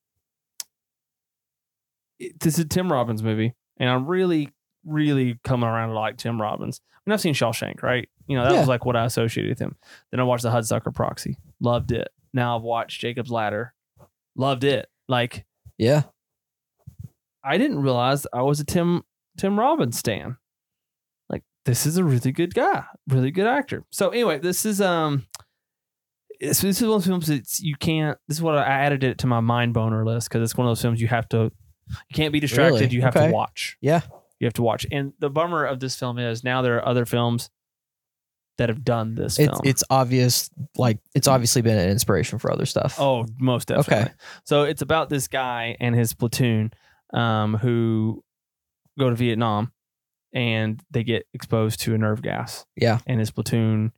it- this is a Tim Robbins movie, and I'm really, really coming around to like Tim Robbins. I mean, I've seen Shawshank, right? You know, that Yeah. was like what I associated with him. Then I watched The Hudsucker Proxy, loved it. Now I've watched Jacob's Ladder, loved it. Like yeah, I didn't realize I was a Tim Tim Robbins stan. This is a really good guy, really good actor. So anyway, this is um, this, this is one of those films that you can't. This is what I added it to my mind boner list because it's one of those films you have to, you can't be distracted. Really? You have Okay. to watch. Yeah. you have to watch. And the bummer of this film is now there are other films that have done this It's it's obvious, like it's obviously been an inspiration for other stuff. Oh, most definitely. Okay. So it's about this guy and his platoon um, who go to Vietnam and they get exposed to a nerve gas. Yeah. And his platoon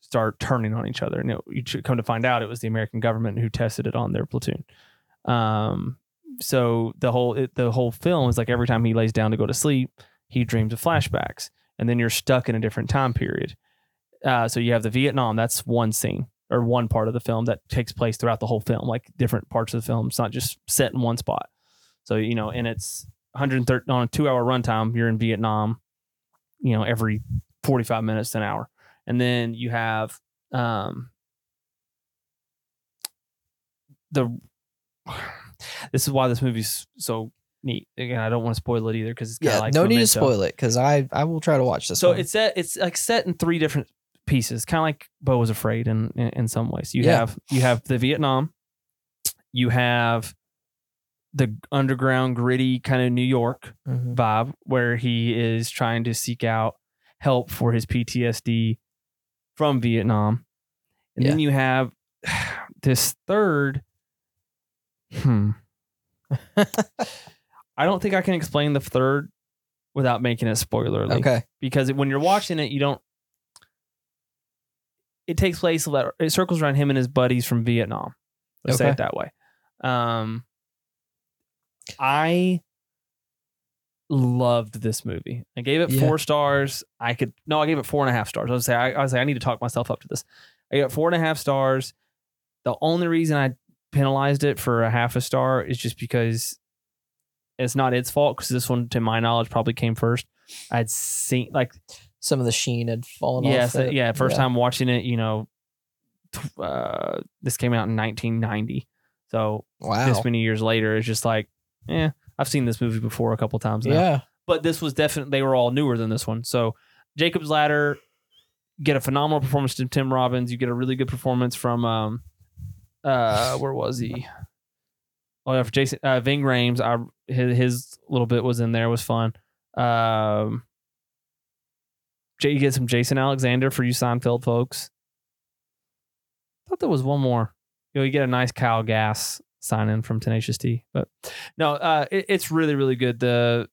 start turning on each other. And it, you should come to find out it was the American government who tested it on their platoon. Um, so the whole it, the whole film is like every time he lays down to go to sleep, he dreams of flashbacks, and then you're stuck in a different time period. Uh, so you have the Vietnam. That's one scene or one part of the film that takes place throughout the whole film, like different parts of the film. It's not just set in one spot. So you know, and it's 130 on a two hour runtime. You're in Vietnam, you know, every 45 minutes to an hour, and then you have um, the. *sighs* This is why this movie's so neat. Again, I don't want to spoil it either because it's yeah. like no need to spoil it because I I will try to watch this. So one. it's set. It's like set in three different pieces, kind of like Beau was afraid in, in in some ways. You Yeah. have you have the Vietnam, you have the underground gritty kind of New York Mhm. vibe where he is trying to seek out help for his PTSD from Vietnam, and then you have *sighs* this third. Hmm. *laughs* I don't think I can explain the third without making it spoilerly okay. because when you're watching it, you don't. It takes place. It circles around him and his buddies from Vietnam. Let's say it that way. Um, I loved this movie. I gave it Yeah. four stars. I could no, I gave it four and a half stars. I was say I, I was like I need to talk myself up to this. I got four and a half stars. The only reason I penalized it for a half a star is just because it's not its fault because this one, to my knowledge, probably came first. I'd seen like Some of the sheen had fallen yes, off. it. yeah, first time watching it, you know, uh, this came out in 1990, so Wow. this many years later, it's just like, eh, I've seen this movie before a couple times now. yeah. But this was definitely they were all newer than this one. So Jacob's Ladder get a phenomenal performance from Tim Robbins. You get a really good performance from um uh where was he? Oh yeah, for Jason uh Ving Rhames. I his, his little bit was in there, was fun. Um you get some Jason Alexander for you Seinfeld folks. thought there was one more. You know, you get a nice Kyle Gass sign in from Tenacious D. But no, uh, it, it's really, really good. The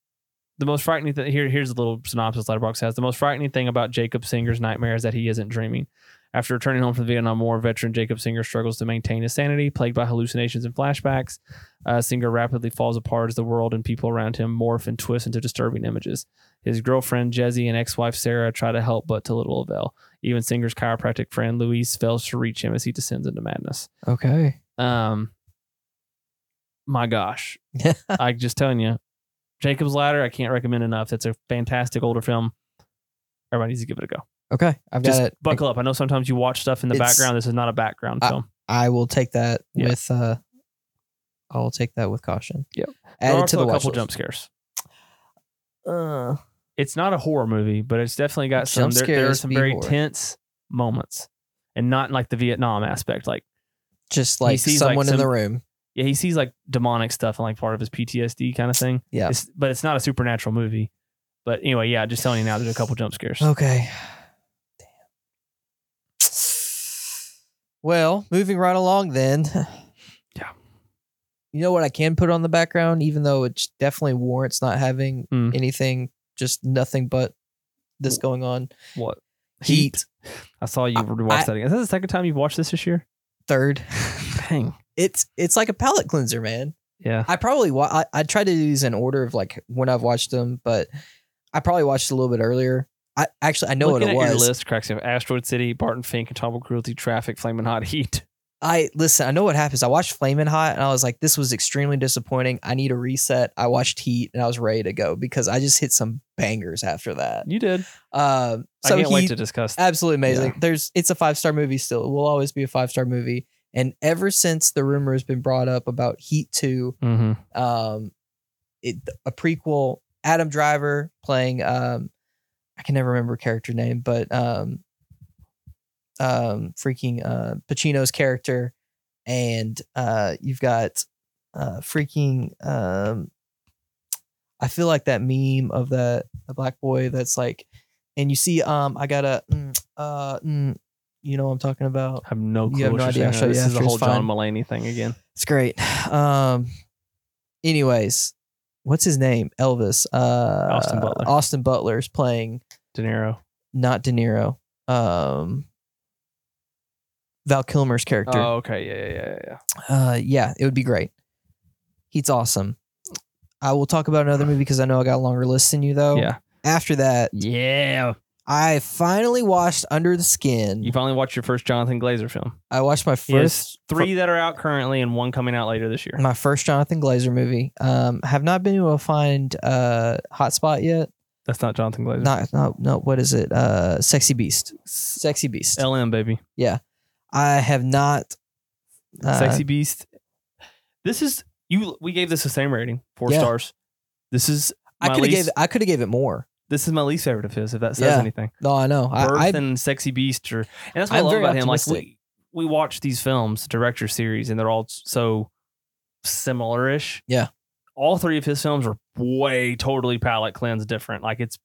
the most frightening thing here, here's a little synopsis Letterboxd has. The most frightening thing about Jacob Singer's nightmare is that he isn't dreaming. After returning home from the Vietnam War, veteran Jacob Singer struggles to maintain his sanity, plagued by hallucinations and flashbacks. Uh, Singer rapidly falls apart as the world and people around him morph and twist into disturbing images. His girlfriend Jezzy and ex-wife Sarah try to help, but to little avail. Even Singer's chiropractic friend Louise fails to reach him as he descends into madness. Okay. Um, my gosh, *laughs* I'm just telling you, Jacob's Ladder. I can't recommend enough. That's a fantastic older film. Everybody needs to give it a go. Okay. I've Just got it. buckle up. I know sometimes you watch stuff in the It's- background. This is not a background I- film. I will take that Yeah. with uh I'll take that with caution. Yep. Add there are it to the a couple list. jump scares. Uh, It's not a horror movie, but it's definitely got some. There, there are some very horror. tense moments, and not in like the Vietnam aspect. Like, just like sees, like, someone in some- the room. Yeah, he sees like demonic stuff and like part of his PTSD kind of thing. Yeah. It's, but it's not a supernatural movie. But anyway, yeah, just telling you now, there's a couple jump scares. Okay. Damn. Well, moving right along then. *laughs* Yeah. You know what I can put on the background, even though it definitely warrants not having Hmm. anything, just nothing but this going on. What? Heat. I saw you I- watch that again. Is that the second time you've watched this this year? Third. Dang. It's it's like a palate cleanser, man. Yeah. I probably wa- I, I tried to do these in order of like when I've watched them, but I probably watched a little bit earlier. I actually I know Looking what at it was. your list cracks me up. Asteroid City, Barton Fink, and Atomic Cruelty, Traffic, Flaming Hot Heat. *laughs* I listen. I know what happens. I watched Flaming Hot and I was like, this was extremely disappointing. I need a reset. I watched Heat and I was ready to go because I just hit some bangers after that. You did. Um, so I can't Heat, wait to discuss. absolutely amazing. Yeah. There's it's a five star movie still. It will always be a five star movie. And ever since the rumor has been brought up about Heat two, Mm-hmm. um, it, a prequel. Adam Driver playing um, I can never remember character name, but um, um, freaking uh, Pacino's character, and uh, you've got uh, freaking um, I feel like that meme of that the black boy that's like, and you see um, I got a mm, uh, mm, you know what I'm talking about. I have no You have what no idea. I'll show you This is the after, whole it's John fine. Mulaney thing again. It's great. Um, anyways, what's his name? Elvis. Uh, Austin Butler. Austin Butler's playing De Niro. not De Niro. Um, Val Kilmer's character. Oh, okay. Yeah, yeah, yeah, yeah. Uh, yeah, it would be great. He's awesome. I will talk about another movie because I know I got a longer list than you though. Yeah. After that, Yeah. I finally watched Under the Skin. You finally watched your first Jonathan Glazer film. I watched my He has first three that are out currently and one coming out later this year. my first Jonathan Glazer movie. Um, have not been able to find uh Hotspot yet. That's not Jonathan Glazer. Not no no. What is it? Uh, Sexy Beast. Sexy Beast. LM, baby. Yeah. I have not. Uh, Sexy Beast. This is you. We gave this the same rating, four Yeah. stars. This is I my could have least- gave. I could have gave it more. This is my least favorite of his. If that says Yeah. anything, No, I know. Birth I, I and Sexy Beast, or and that's what i I'm love very about him. Like optimistic. we we watch these films, director series, and they're all so similar-ish. Yeah. all three of his films are way totally palette cleanse different. Like it's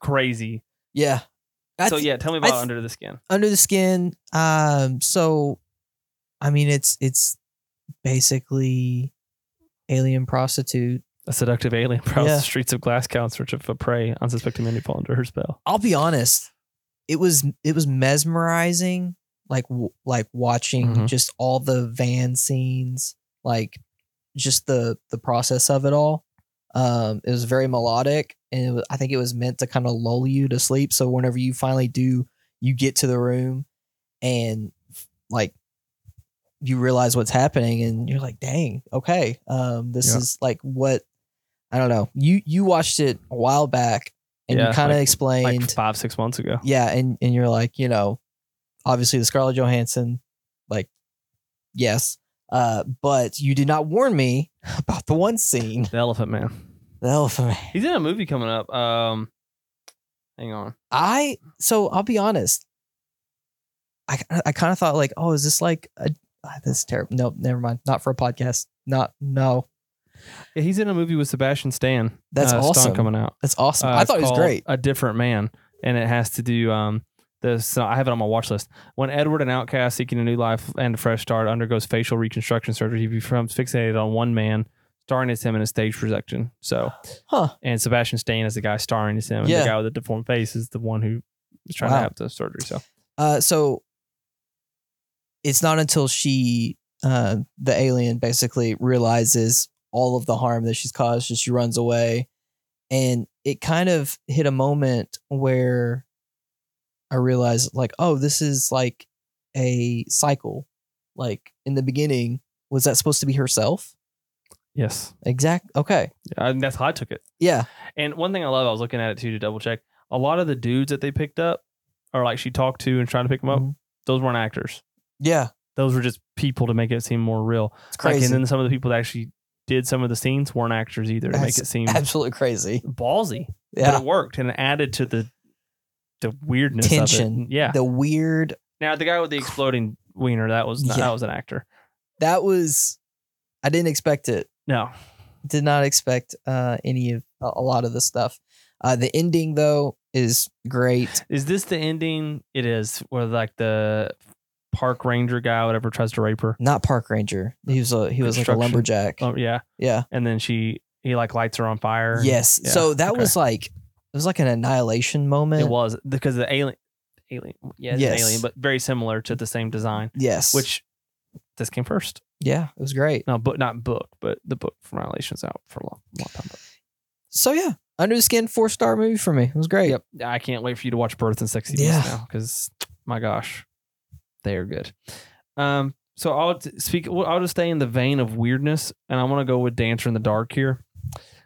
crazy. yeah. I so th- yeah, tell me I about th- Under the Skin. under the skin. Um, so, I mean, it's it's basically alien prostitute. A seductive alien *laughs* prowls Yeah. the streets of Glasgow in search of a prey, unsuspecting men who fall under her spell. I'll be honest. It was it was mesmerizing, like w- like watching Mhm. just all the van scenes, like just the the process of it all. Um, it was very melodic, and it was, I think it was meant to kind of lull you to sleep. So whenever you finally do, you get to the room, and like you realize what's happening, and you're like, "Dang, okay, um, this Yeah. is like what." I don't know. You you watched it a while back, and Yeah, you kind of like- explained Like five, six months ago. yeah and and you're like you know obviously the scarlett johansson like yes uh but you did not warn me *laughs* about the one scene The Elephant Man. the elephant man He's in a movie coming up. Um, hang on. i so i'll be honest i i kind of thought like oh is this like a ah, this is terrible no never mind not for a podcast not no Yeah, he's in a movie with Sebastian Stan. That's uh, Stan awesome. coming out. that's awesome Uh, i thought it was great A Different Man, and it has to do um the so I have it on my watch list. When Edward, an outcast seeking a new life and a fresh start, undergoes facial reconstruction surgery, he becomes fixated on one man, starring as him in a stage production. So, huh and Sebastian Stan is the guy starring as him, and Yeah. the guy with the deformed face is the one who is trying Wow. to have the surgery. So, Uh, so it's not until she, uh, the alien, basically realizes all of the harm that she's caused, so she runs away, and it kind of hit a moment where I realized, like, oh, this is like a cycle. Like in the beginning, was that supposed to be herself? yes, Exact. Okay. I, that's how I took it. Yeah. And one thing I love, I was looking at it too to double check. A lot of the dudes that they picked up, or like she talked to and trying to pick them up, Mhm. those weren't actors. Yeah. Those were just people to make it seem more real. It's Like, crazy. and then some of the people that actually did some of the scenes weren't actors either to make it seem Absolutely crazy. ballsy. But it worked and it added to the the weirdness Tension. of it. Yeah. The weird. now the guy with the exploding wiener, that was not, Yeah. that was an actor. That was. I didn't expect it. No. did not expect uh, any of a a lot of the stuff. Uh, the ending though is great. Is this the ending? It is where like the park ranger guy, whatever, tries to rape her. Not park ranger. He was a he was like a lumberjack. Oh yeah. Yeah. And then she he like lights her on fire. Yes. Yeah, So that okay. was like it was like an annihilation moment. It was because the alien alien yeah, Yes. alien, but very similar to the same design. Yes. Which this came first. yeah, it was great. No, but not book, but the book from Annihilation's out for a long, long time. So yeah, Under the Skin four star movie for me. It was great. Yep. I can't wait for you to watch Birth and Sexy Beast Yeah. now because my gosh, they are good. Um, so I'll speak. I'll just stay in the vein of weirdness, and I want to go with Dancer in the Dark here.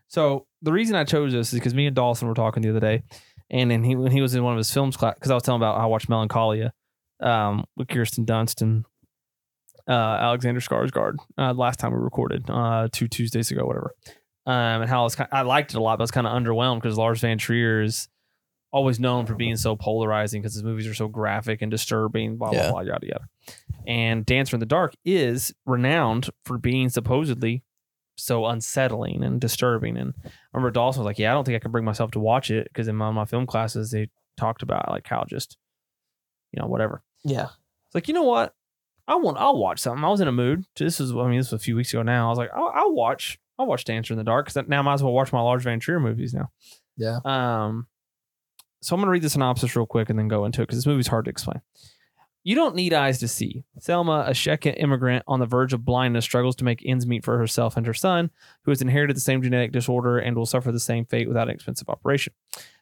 So the reason I chose this is because me and Dawson were talking the other day, and then he when he was in one of his films class because I was telling about how I watched Melancholia, um, with Kirsten Dunst and uh, Alexander Skarsgård uh, last time we recorded uh, two Tuesdays ago, whatever. um, and how it's kind I liked it a lot, but I was kind of underwhelmed because Lars von Trier is always known for being so polarizing because his movies are so graphic and disturbing, blah blah Yeah. blah yada yada. And Dancer in the Dark is renowned for being supposedly so unsettling and disturbing. And I remember Dawson was like, "Yeah, I don't think I can bring myself to watch it because in my, my film classes they talked about like how just you know whatever." Yeah. It's like, you know what? I want. I'll watch something. I was in a mood. This is. I mean, this was a few weeks ago. Now I was like, I'll, I'll watch. I'll watch Dancer in the Dark because now I might as well watch my Lars von Trier movies now. Yeah. Um. So I'm gonna read the synopsis real quick and then go into it because this movie's hard to explain. You don't need eyes to see. Selma, a Czech immigrant on the verge of blindness, struggles to make ends meet for herself and her son, who has inherited the same genetic disorder and will suffer the same fate without an expensive operation.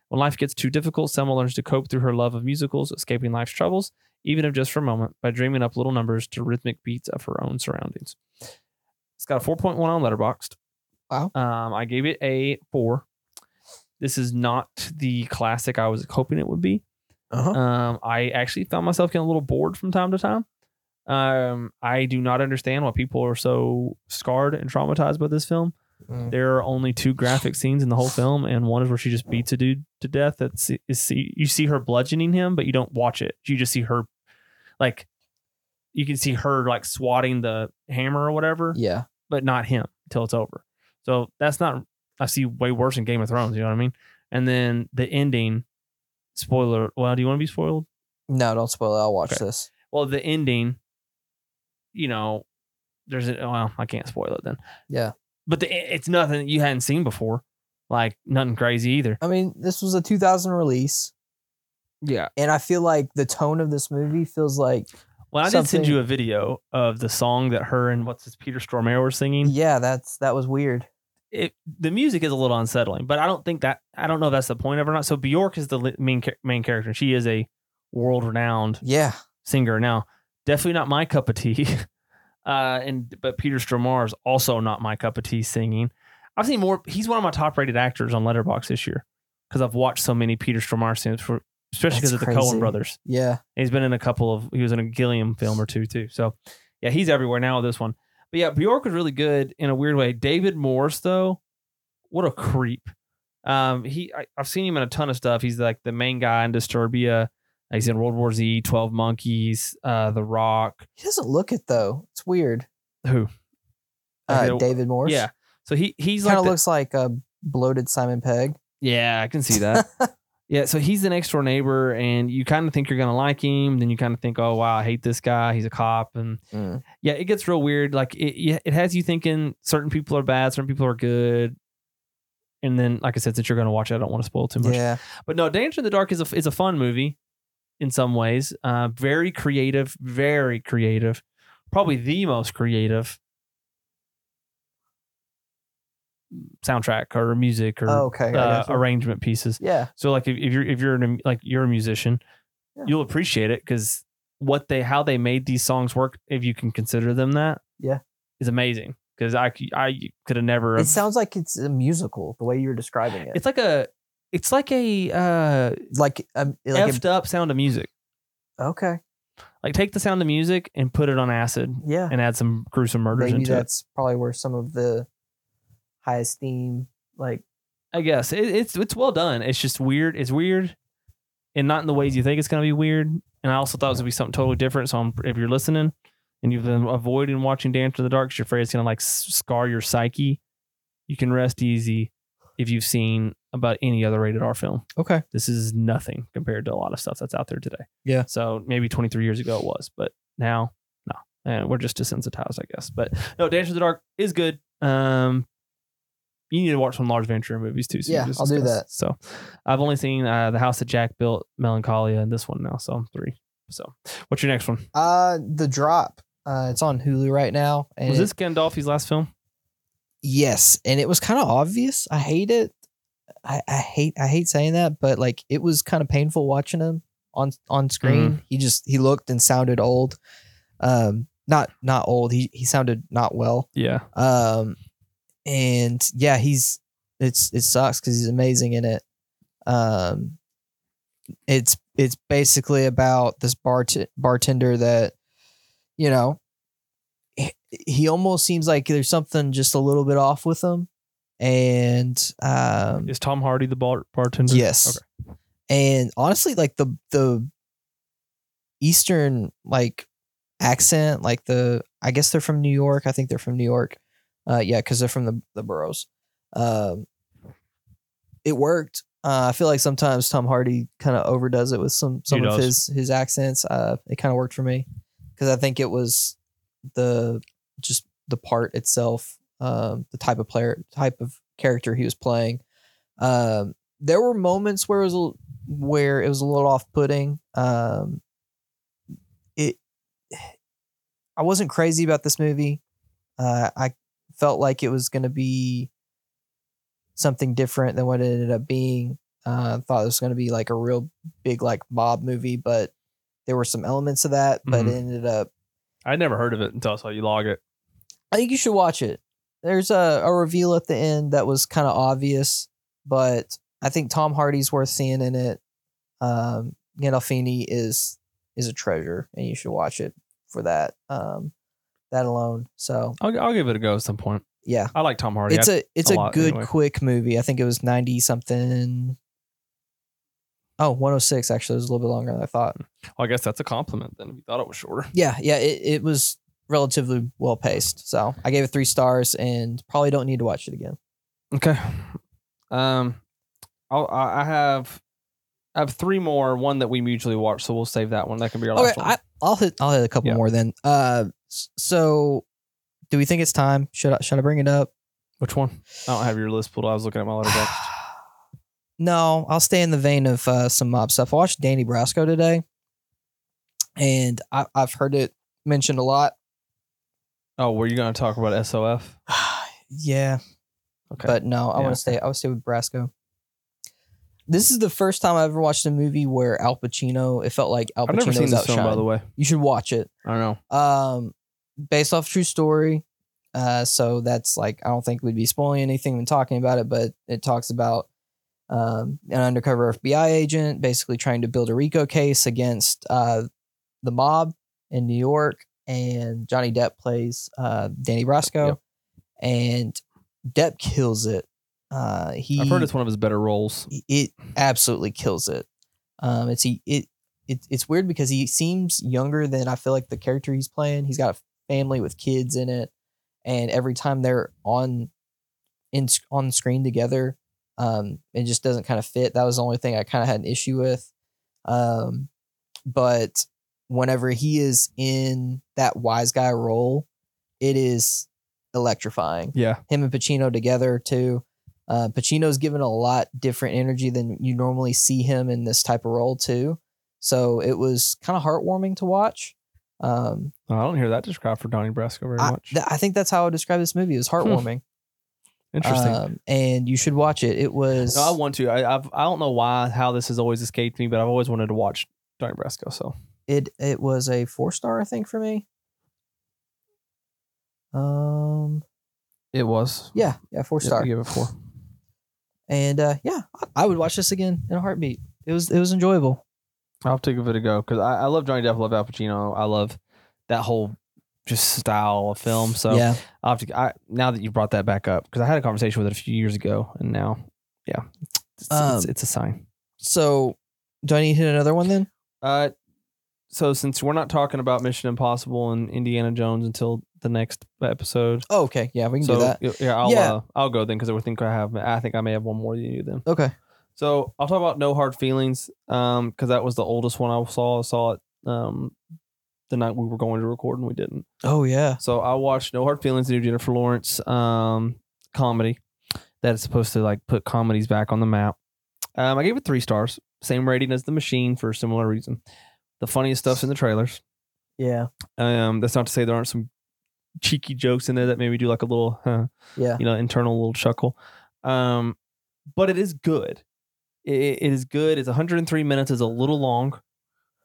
When life gets too difficult, Selma learns to cope through her love of musicals, escaping life's troubles, even if just for a moment, by dreaming up little numbers to rhythmic beats of her own surroundings. It's got a 4.1 on Letterboxd. Wow. Um, I gave it a four. This is not the classic I was hoping it would be. Uh-huh. Um, I actually found myself getting a little bored from time to time. Um, I do not understand why people are so scarred and traumatized by this film. Mm. There are only two graphic scenes in the whole film, and one is where she just beats a dude to death. That's is see you see her bludgeoning him, but you don't watch it. You just see her, like, you can see her like swatting the hammer or whatever, Yeah. but not him until it's over. So that's not. I see way worse in Game of Thrones. You know what I mean? And then the ending, spoiler. Well, do you want to be spoiled? No, don't spoil it. I'll watch Okay. this. Well, the ending, you know, there's a well, I can't spoil it then. Yeah. But the, it's nothing you hadn't seen before, like nothing crazy either. I mean, this was a 2000 release, Yeah. and I feel like the tone of this movie feels like, Well, I did send you a video of the song that her and what's this Peter Stormare were singing. yeah, that's that was weird. It, the music is a little unsettling, but I don't think that I don't know if that's the point of it or not. So Bjork is the li- main main character. She is a world renowned Yeah. singer. Now, definitely not my cup of tea. *laughs* Uh, and but Peter Stormare is also not my cup of tea singing. I've seen more. He's one of my top rated actors on Letterboxd this year because I've watched so many Peter Stormare scenes for, especially because of the crazy. brothers. Yeah. And he's been in a couple of. He was in a Gilliam film or two too. So yeah, he's everywhere now with this one. But yeah, Bjork was really good in a weird way. David Morse though, what a creep. Um, he I, I've seen him in a ton of stuff. He's like the main guy in Disturbia. He's in World War Z, Twelve Monkeys, uh, The Rock. He doesn't look it though. It's weird. Who? Uh, David Morse. Yeah. So he he's Kind of the- looks like a bloated Simon Pegg. yeah, I can see *laughs* that. Yeah, so he's the next door neighbor, and you kind of think you're gonna like him. Then you kind of think, oh wow, I hate this guy. He's a cop, and Mm. yeah, it gets real weird. Like it, yeah, it has you thinking certain people are bad, certain people are good. And then, like I said, since you're gonna watch it, I don't want to spoil too much. Yeah. But no, Dancer in the Dark is a is a fun movie in some ways. Uh, very creative, very creative. Probably the most creative soundtrack or music or Oh, okay. Uh, arrangement pieces. Yeah. So like if, if you're if you're an, like you're a musician, Yeah. you'll appreciate it because what they how they made these songs work, if you can consider them that, Yeah. is amazing. Because I I could have never. It sounds like it's a musical the way you're describing it. it's like a it's like a uh, like um, like effed up sound of music. okay. Like take the sound of music and put it on acid Yeah. and add some gruesome murders Maybe into it. that's probably where some of the highest theme like I guess it, it's it's well done. It's just weird. It's weird, and not in the ways you think it's gonna be weird. And I also thought it was gonna be something totally different. So I'm, if you're listening and you've been avoiding watching Dance in the Dark, 'cause you're afraid it's gonna like scar your psyche, you can rest easy if you've seen about any other rated R film. okay. This is nothing compared to a lot of stuff that's out there today. Yeah. So maybe 23 years ago it was, but now no, and we're just desensitized, I guess. But no, Dance in the Dark is good. Um, you need to watch some von Trier movies too. so Yeah, I'll do that. So I've only seen uh, the House that Jack built, Melancholia, and this one now. So I'm three. So what's your next one? Uh The Drop. Uh it's on Hulu right now. And Was this Gandolfini's last film? Yes, and it was kind of obvious. I hate it. I, I hate I hate saying that, but like it was kind of painful watching him on on screen. Mm-hmm. He just he looked and sounded old. Um not not old. He he sounded not well. Yeah. Um and yeah, he's it's it sucks cuz he's amazing in it. Um it's it's basically about this bart- bartender that you know he- he almost seems like there's something just a little bit off with him and um, Is Tom Hardy the bar- bartender? Yes. okay. And honestly, like the the Eastern like accent, like the I guess they're from New York. I think they're from New York. Uh, yeah, because they're from the the boroughs. Um, it worked. Uh, I feel like sometimes Tom Hardy kind of overdoes it with some some of his his accents. Uh, it kind of worked for me because I think it was the just the part itself, um, the type of player, type of character he was playing. Um, there were moments where it was a, where it was a little off putting. Um, it, *sighs* I wasn't crazy about this movie. Uh, I felt like it was going to be something different than what it ended up being. Uh, I thought it was going to be like a real big like mob movie, but there were some elements of that. But Mhm. it ended up. I'd never heard of it until I saw you log it. I think you should watch it. There's a, a reveal at the end that was kind of obvious, but I think Tom Hardy's worth seeing in it. Um, Gandolfini is is a treasure, and you should watch it for that. Um, that alone. So I'll, I'll give it a go at some point. yeah, I like Tom Hardy. it's a it's a a, good anyway. quick movie. I think it was ninety something. Oh, 106 actually it was a little bit longer than I thought. well, I guess that's a compliment then if you thought it was shorter. Yeah, yeah, it, it was relatively well paced. So I gave it three stars and probably don't need to watch it again. Okay. Um, I'll, I I have I have three more. One that we mutually watch, so we'll save that one. That can be our Okay, last one. I, I'll hit. I'll hit a couple Yeah. more then. Uh, so do we think it's time? Should I should I bring it up? Which one? I don't have your list pulled. I was looking at my Letterboxd. *sighs* no, I'll stay in the vein of uh, some mob stuff. I watched Donnie Brasco today, and I, I've heard it mentioned a lot. Oh, were you going to talk about SOF? *sighs* yeah, Okay. but no, I Yeah, want to stay. I want to stay with Brasco. This is the first time I ever watched a movie where Al Pacino. It felt like Al I've never Pacino seen was this film, by the way. You should watch it. I don't know. Um, based off true story. Uh, so that's like I don't think we'd be spoiling anything when talking about it, but it talks about um, an undercover FBI agent basically trying to build a RICO case against uh, the mob in New York, and Johnny Depp plays uh, Donnie Brasco, Yep. and Depp kills it. Uh, he I've heard it's one of his better roles. it absolutely kills it. Um, it's he it, it it's weird because he seems younger than I feel like the character he's playing. He's got a family with kids in it, and every time they're on in on screen together, um, it just doesn't kind of fit. That was the only thing I kind of had an issue with. Um, but whenever he is in that wise guy role, it is electrifying Yeah. him and Pacino together too. Uh, Pacino's given a lot different energy than you normally see him in this type of role too. So it was kind of heartwarming to watch. Um, Oh, I don't hear that described for Donnie Brasco very I, much. th- I think that's how I would describe this movie. It was heartwarming. Interesting. Um, and you should watch it. It was no, I want to. I, I've I don't know why how this has always escaped me, but I've always wanted to watch Donnie Brasco. So it it was a four star, I think, for me. Um, it was. yeah, yeah, four star. Give it four. And uh, yeah, I- I would watch this again in a heartbeat. It was it was enjoyable. I'll take to give it a go because I, I love Johnny Depp. I love Al Pacino. I love that whole just style of film. So yeah, I'll have to. I, now that you brought that back up, because I had a conversation with it a few years ago, and now, yeah, it's, it's, Um, it's a sign. So, do I need to hit another one then? Uh, so since we're not talking about Mission Impossible and Indiana Jones until the next episode, Oh, okay. Yeah, we can so do that. yeah, I'll Yeah. Uh, I'll go then because I think I have. I think I may have one more than you then. Okay. So I'll talk about No Hard Feelings, um, because that was the oldest one I saw. I saw it um the night we were going to record and we didn't. Oh yeah. So I watched No Hard Feelings, the new Jennifer Lawrence um comedy that is supposed to like put comedies back on the map. Um, I gave it three stars, same rating as The Machine for a similar reason. The funniest stuff's in the trailers. Yeah. Um, that's not to say there aren't some cheeky jokes in there that maybe do like a little, huh, Yeah. you know, internal little chuckle. Um, but it is good. It, it is good. It's 103 minutes. is a little long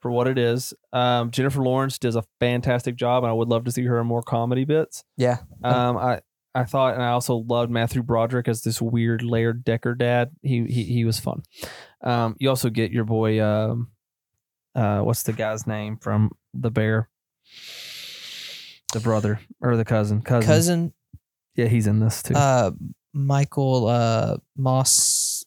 for what it is. Um, Jennifer Lawrence does a fantastic job, and I would love to see her in more comedy bits. Yeah. Um, I I thought, and I also loved Matthew Broderick as this weird layered Decker dad. He he he was fun. Um, you also get your boy. Um, uh, what's the guy's name from The Bear? The brother or the cousin? Cousin. Cousin. Yeah, he's in this too. Uh, Michael uh, Moss.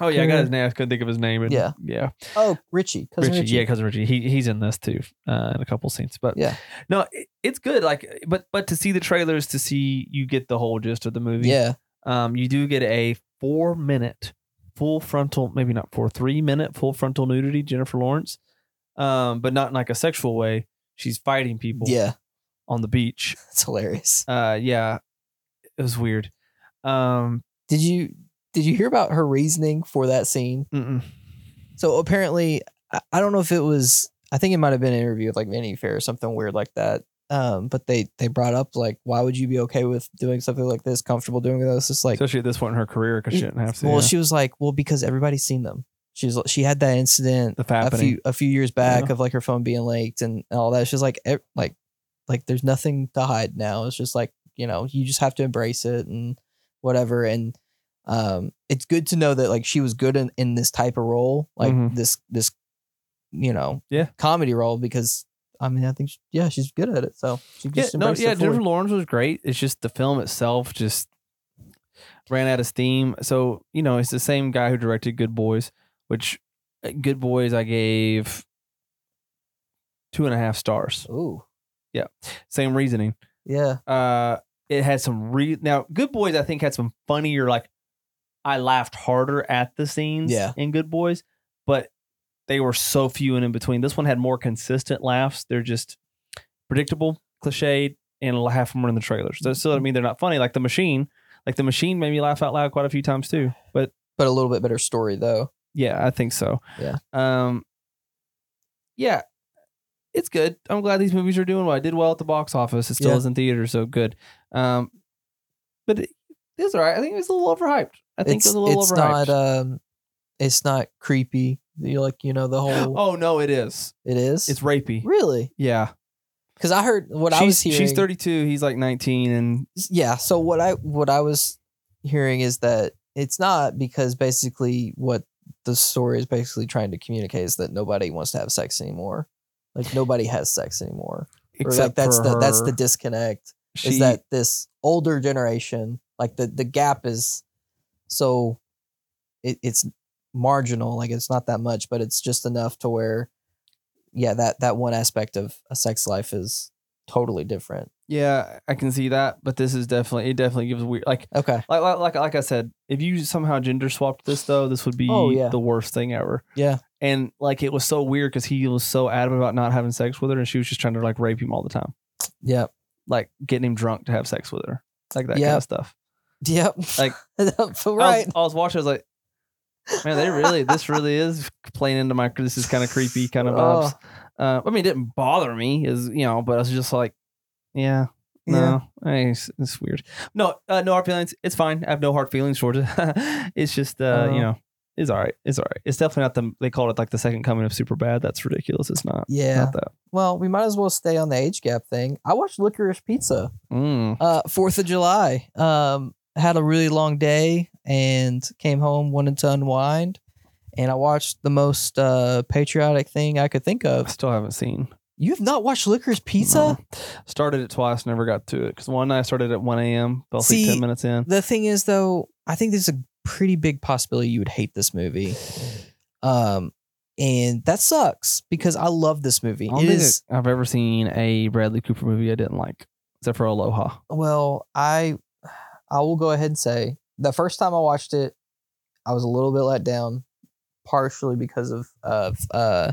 Oh yeah, I got his name. I couldn't think of his name. and- Yeah. yeah. Oh, Richie. Cousin Richie, Richie. yeah, cousin Richie. He he's in this too, uh, in a couple scenes. But Yeah. no, it, it's good. Like, but but to see the trailers, to see you get the whole gist of the movie. Yeah. Um, you do get a four minute full frontal, maybe not four, three minute full frontal nudity, Jennifer Lawrence. Um, but not in like a sexual way. She's fighting people. Yeah. on the beach. *laughs* That's hilarious. Uh, yeah, it was weird. Um, Did you did you hear about her reasoning for that scene? mm-mm. So apparently, I, I don't know if it was. I think it might have been an interview with like Vanity Fair or something weird like that. Um, but they they brought up like, why would you be okay with doing something like this, comfortable doing this? It's like, especially at this point in her career, because she didn't have to. well, yeah. she was like, well, because everybody's seen them. She's she had that incident a few a few years back Yeah. of like her phone being leaked and all that. She's like, like, like there's nothing to hide now. It's just like you know, you just have to embrace it and whatever. And um, it's good to know that like she was good in in this type of role, like Mhm. this this, you know, Yeah. comedy role because. I mean, I think she, yeah, she's good at it. So she Yeah, just no, yeah, it fully. Jennifer Lawrence was great. It's just the film itself just ran out of steam. So you know, it's the same guy who directed Good Boys, which uh, Good Boys I gave two and a half stars. Ooh, yeah, Same reasoning. yeah, Uh, it had some re now. Good Boys I think had some funnier like I laughed harder at the scenes. Yeah. in Good Boys, but they were so few and in between. This one had more consistent laughs. They're just predictable, cliched, and half of them were in the trailers. That still doesn't mean they're not funny. Like the machine, like the machine made me laugh out loud quite a few times too. But but a little bit better story though. yeah, I think so. Yeah. Um. Yeah, it's good. I'm glad these movies are doing well. I did well at the box office. It still Yeah. is in theaters, so good. Um, but it, it was alright. I think it was a little overhyped. I think it's it was a little it's overhyped. not um, it's not creepy. You like you know the whole. *gasps* oh no, it is. It is. It's rapey. really Yeah. because I heard what she's, I was hearing. she's 32. He's like 19, and Yeah. So what I what I was hearing is that it's not because basically what the story is basically trying to communicate is that nobody wants to have sex anymore. Like nobody has sex anymore. Or like except that's the that's the disconnect. she, is that this older generation like the the gap is so it, it's marginal like it's not that much but it's just enough to where yeah that that one aspect of a sex life is totally different yeah, I can see that. But this is definitely it. Definitely gives weird like okay like like like, like I said. If you somehow gender swapped this though, this would be Oh, yeah. the worst thing ever. yeah And like it was so weird because he was so adamant about not having sex with her, and she was just trying to like rape him all the time, yeah like getting him drunk to have sex with her, like that kind of stuff. yep Like, *laughs* right I was, I was watching. I was like, man, they really this really is playing into my. This is kind of creepy kind of vibes. Uh, I mean, it didn't bother me, is you know, but I was just like, yeah, no, I mean, it's, it's weird. No, uh, no hard feelings. It's fine. I have no hard feelings towards it. *laughs* it's just, uh, Oh. you know, it's all right. It's all right. It's definitely not the. They called it like the second coming of Superbad. That's ridiculous. It's not. yeah Not that. well we might as well stay on the age gap thing i watched licorice pizza Mm. uh fourth of july um had a really long day and came home wanted to unwind and i watched the most uh patriotic thing i could think I of still haven't seen. you have not watched licorice pizza No. Started it twice, never got to it because one night I started at one a.m. Fell asleep See, ten minutes in. the thing is though i think there's a pretty big possibility you would hate this movie um and that sucks because i love this movie I don't it think is I've ever seen a Bradley Cooper movie I didn't like, except for Aloha. Well, I I will go ahead and say the first time I watched it, I was a little bit let down, partially because of of uh,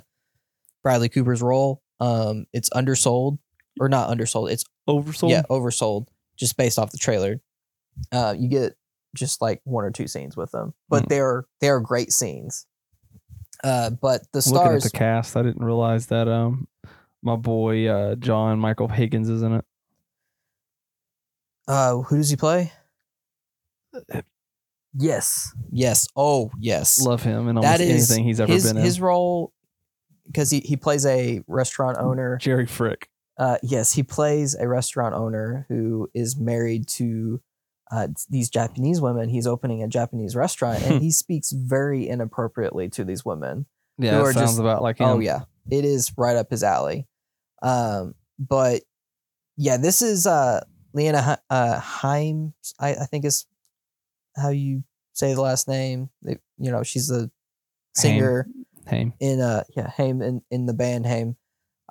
Bradley Cooper's role. Um, it's undersold or not undersold. It's Oversold. yeah oversold just based off the trailer. Uh, you get just like one or two scenes with them, but Hmm. they're they're great scenes. Uh, but the Looking at stars, the cast, I didn't realize that um my boy uh John Michael Higgins is in it. uh, who does he play? Yes, yes, oh yes. Love him and almost That is anything he's ever his, been in. his role because he, he plays a restaurant owner Jerry Frick. uh, yes he plays a restaurant owner who is married to uh, these japanese women he's opening a japanese restaurant and *laughs* he speaks very inappropriately to these women Yeah, Who are sounds just- about like him. oh yeah it is right up his alley um, but yeah this is uh leanna uh, Himes, I, I think is how you say the last name. They, you know, she's the singer Haim. in uh yeah Haim in in the band Haim.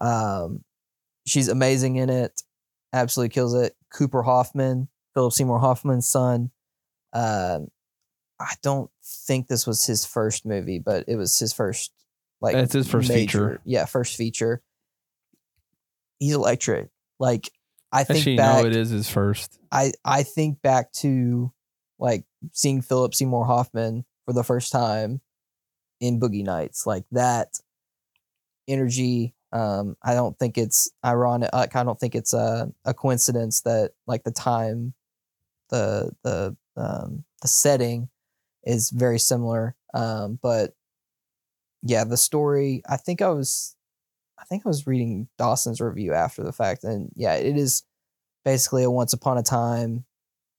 Um, she's amazing in it. Absolutely kills it. Cooper Hoffman, Philip Seymour Hoffman's son. Um, I don't think this was his first movie, but it was his first like It's his first feature. Yeah, first feature. He's electric. Like I think Actually, back. no, it is his first. I I think back to like seeing Philip Seymour Hoffman for the first time in Boogie Nights, like that energy. Um, I don't think it's ironic. I don't think it's a a coincidence that like the time, the the um the setting is very similar. Um, but yeah, the story. I think I was, I think I was reading Dawson's review after the fact, and yeah, it is basically a once upon a time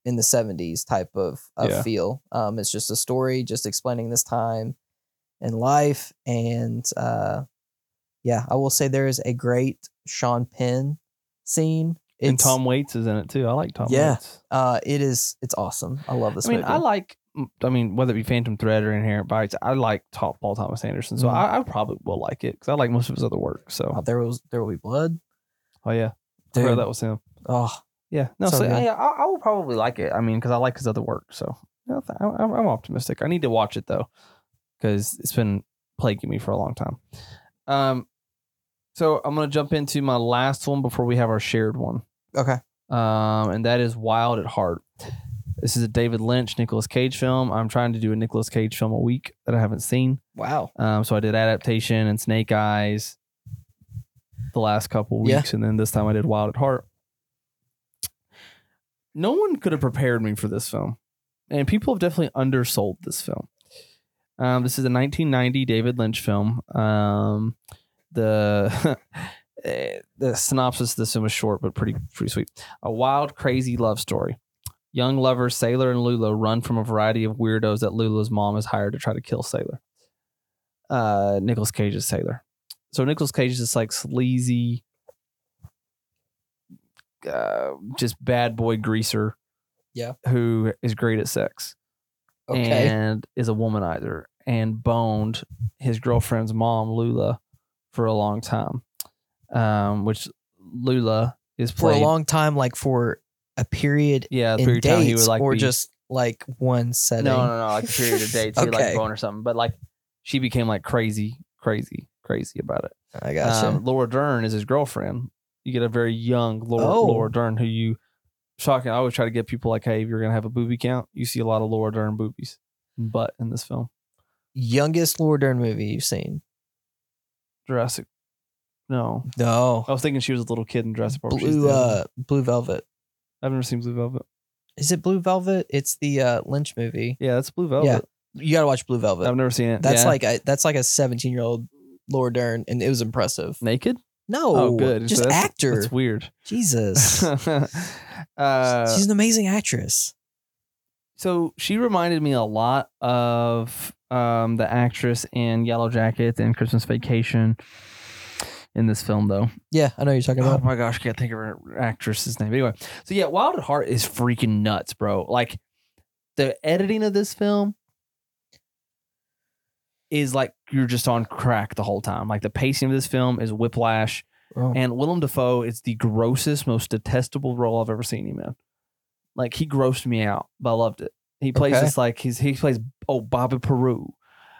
in the 70s type of, of Yeah. feel. Um, it's just a story just explaining this time in life. And uh, yeah, I will say there is a great Sean Penn scene. and Tom Waits is in it too. I like Tom Yeah. Waits. uh, it is, it's awesome. I love this I mean, movie. I like. I mean, whether it be Phantom Thread or Inherent Vice, I like top Paul Thomas Anderson, so Mhm. I, I probably will like it because I like most of his other work. So, Uh, there was, there will be blood. oh yeah, I Dude, that was him. oh, Yeah, no, So so, yeah, I, I will probably like it. I mean, because I like his other work. So, yeah, I'm I'm optimistic. I need to watch it though, because it's been plaguing me for a long time. Um, so I'm gonna jump into my last one before we have our shared one. okay. um, and that is Wild at Heart. This is a David Lynch, Nicolas Cage film. I'm trying to do a Nicolas Cage film a week that I haven't seen. Wow. Um, so I did Adaptation and Snake Eyes the last couple Yeah. weeks, and then this time I did Wild at Heart. No one could have prepared me for this film, and people have definitely undersold this film. Um, this is a 1990 David Lynch film. Um, the *laughs* eh, the synopsis of this film is short but pretty pretty sweet. A wild, crazy love story. Young lovers Sailor and Lula run from a variety of weirdos that Lula's mom has hired to try to kill Sailor. Uh, Nicolas Cage is Sailor. So Nicolas Cage is this like sleazy, uh, just bad boy greaser. Yeah. Who is great at sex Okay. and is a womanizer and boned his girlfriend's mom Lula for a long time. Um, which Lula is for a long time, like for a period yeah, the in period time he would like or be- just like one setting. no, no, no, like a period of dates, *laughs* he Okay. like bone or something. But like she became like crazy, crazy, crazy about it. I gotcha. Um, Laura Dern is his girlfriend. You get a very young Laura, Oh. Laura Dern who you shocking. I always try to get people like, hey, if you're gonna have a booby count, you see a lot of Laura Dern boobies, butt in this film. Youngest Laura Dern movie you've seen? Jurassic. No, No. I was thinking she was a little kid in Jurassic Park. but Blue uh. Blue Velvet. I've never seen Blue Velvet. Is it Blue Velvet? It's the uh, Lynch movie. Yeah, that's Blue Velvet. Yeah. You gotta watch Blue Velvet. I've never seen it. that's Yeah. like a, that's like a seventeen year old Laura Dern, and it was impressive. naked. No, oh, good. Just So that's- actor. That's weird. Jesus, *laughs* uh, she's an amazing actress. so she reminded me a lot of um, the actress in Yellow Jacket and Christmas Vacation. In this film, though, Yeah, I know you're talking about. oh my gosh, I can't think of her actress's name. Anyway, so yeah, Wild at Heart is freaking nuts, bro. Like the editing of this film is like you're just on crack the whole time. Like the pacing of this film is whiplash. Oh. And Willem Dafoe is the grossest, most detestable role I've ever seen him in. Like he grossed me out, but I loved it. He plays Okay. this like he's he plays oh Bobby Peru.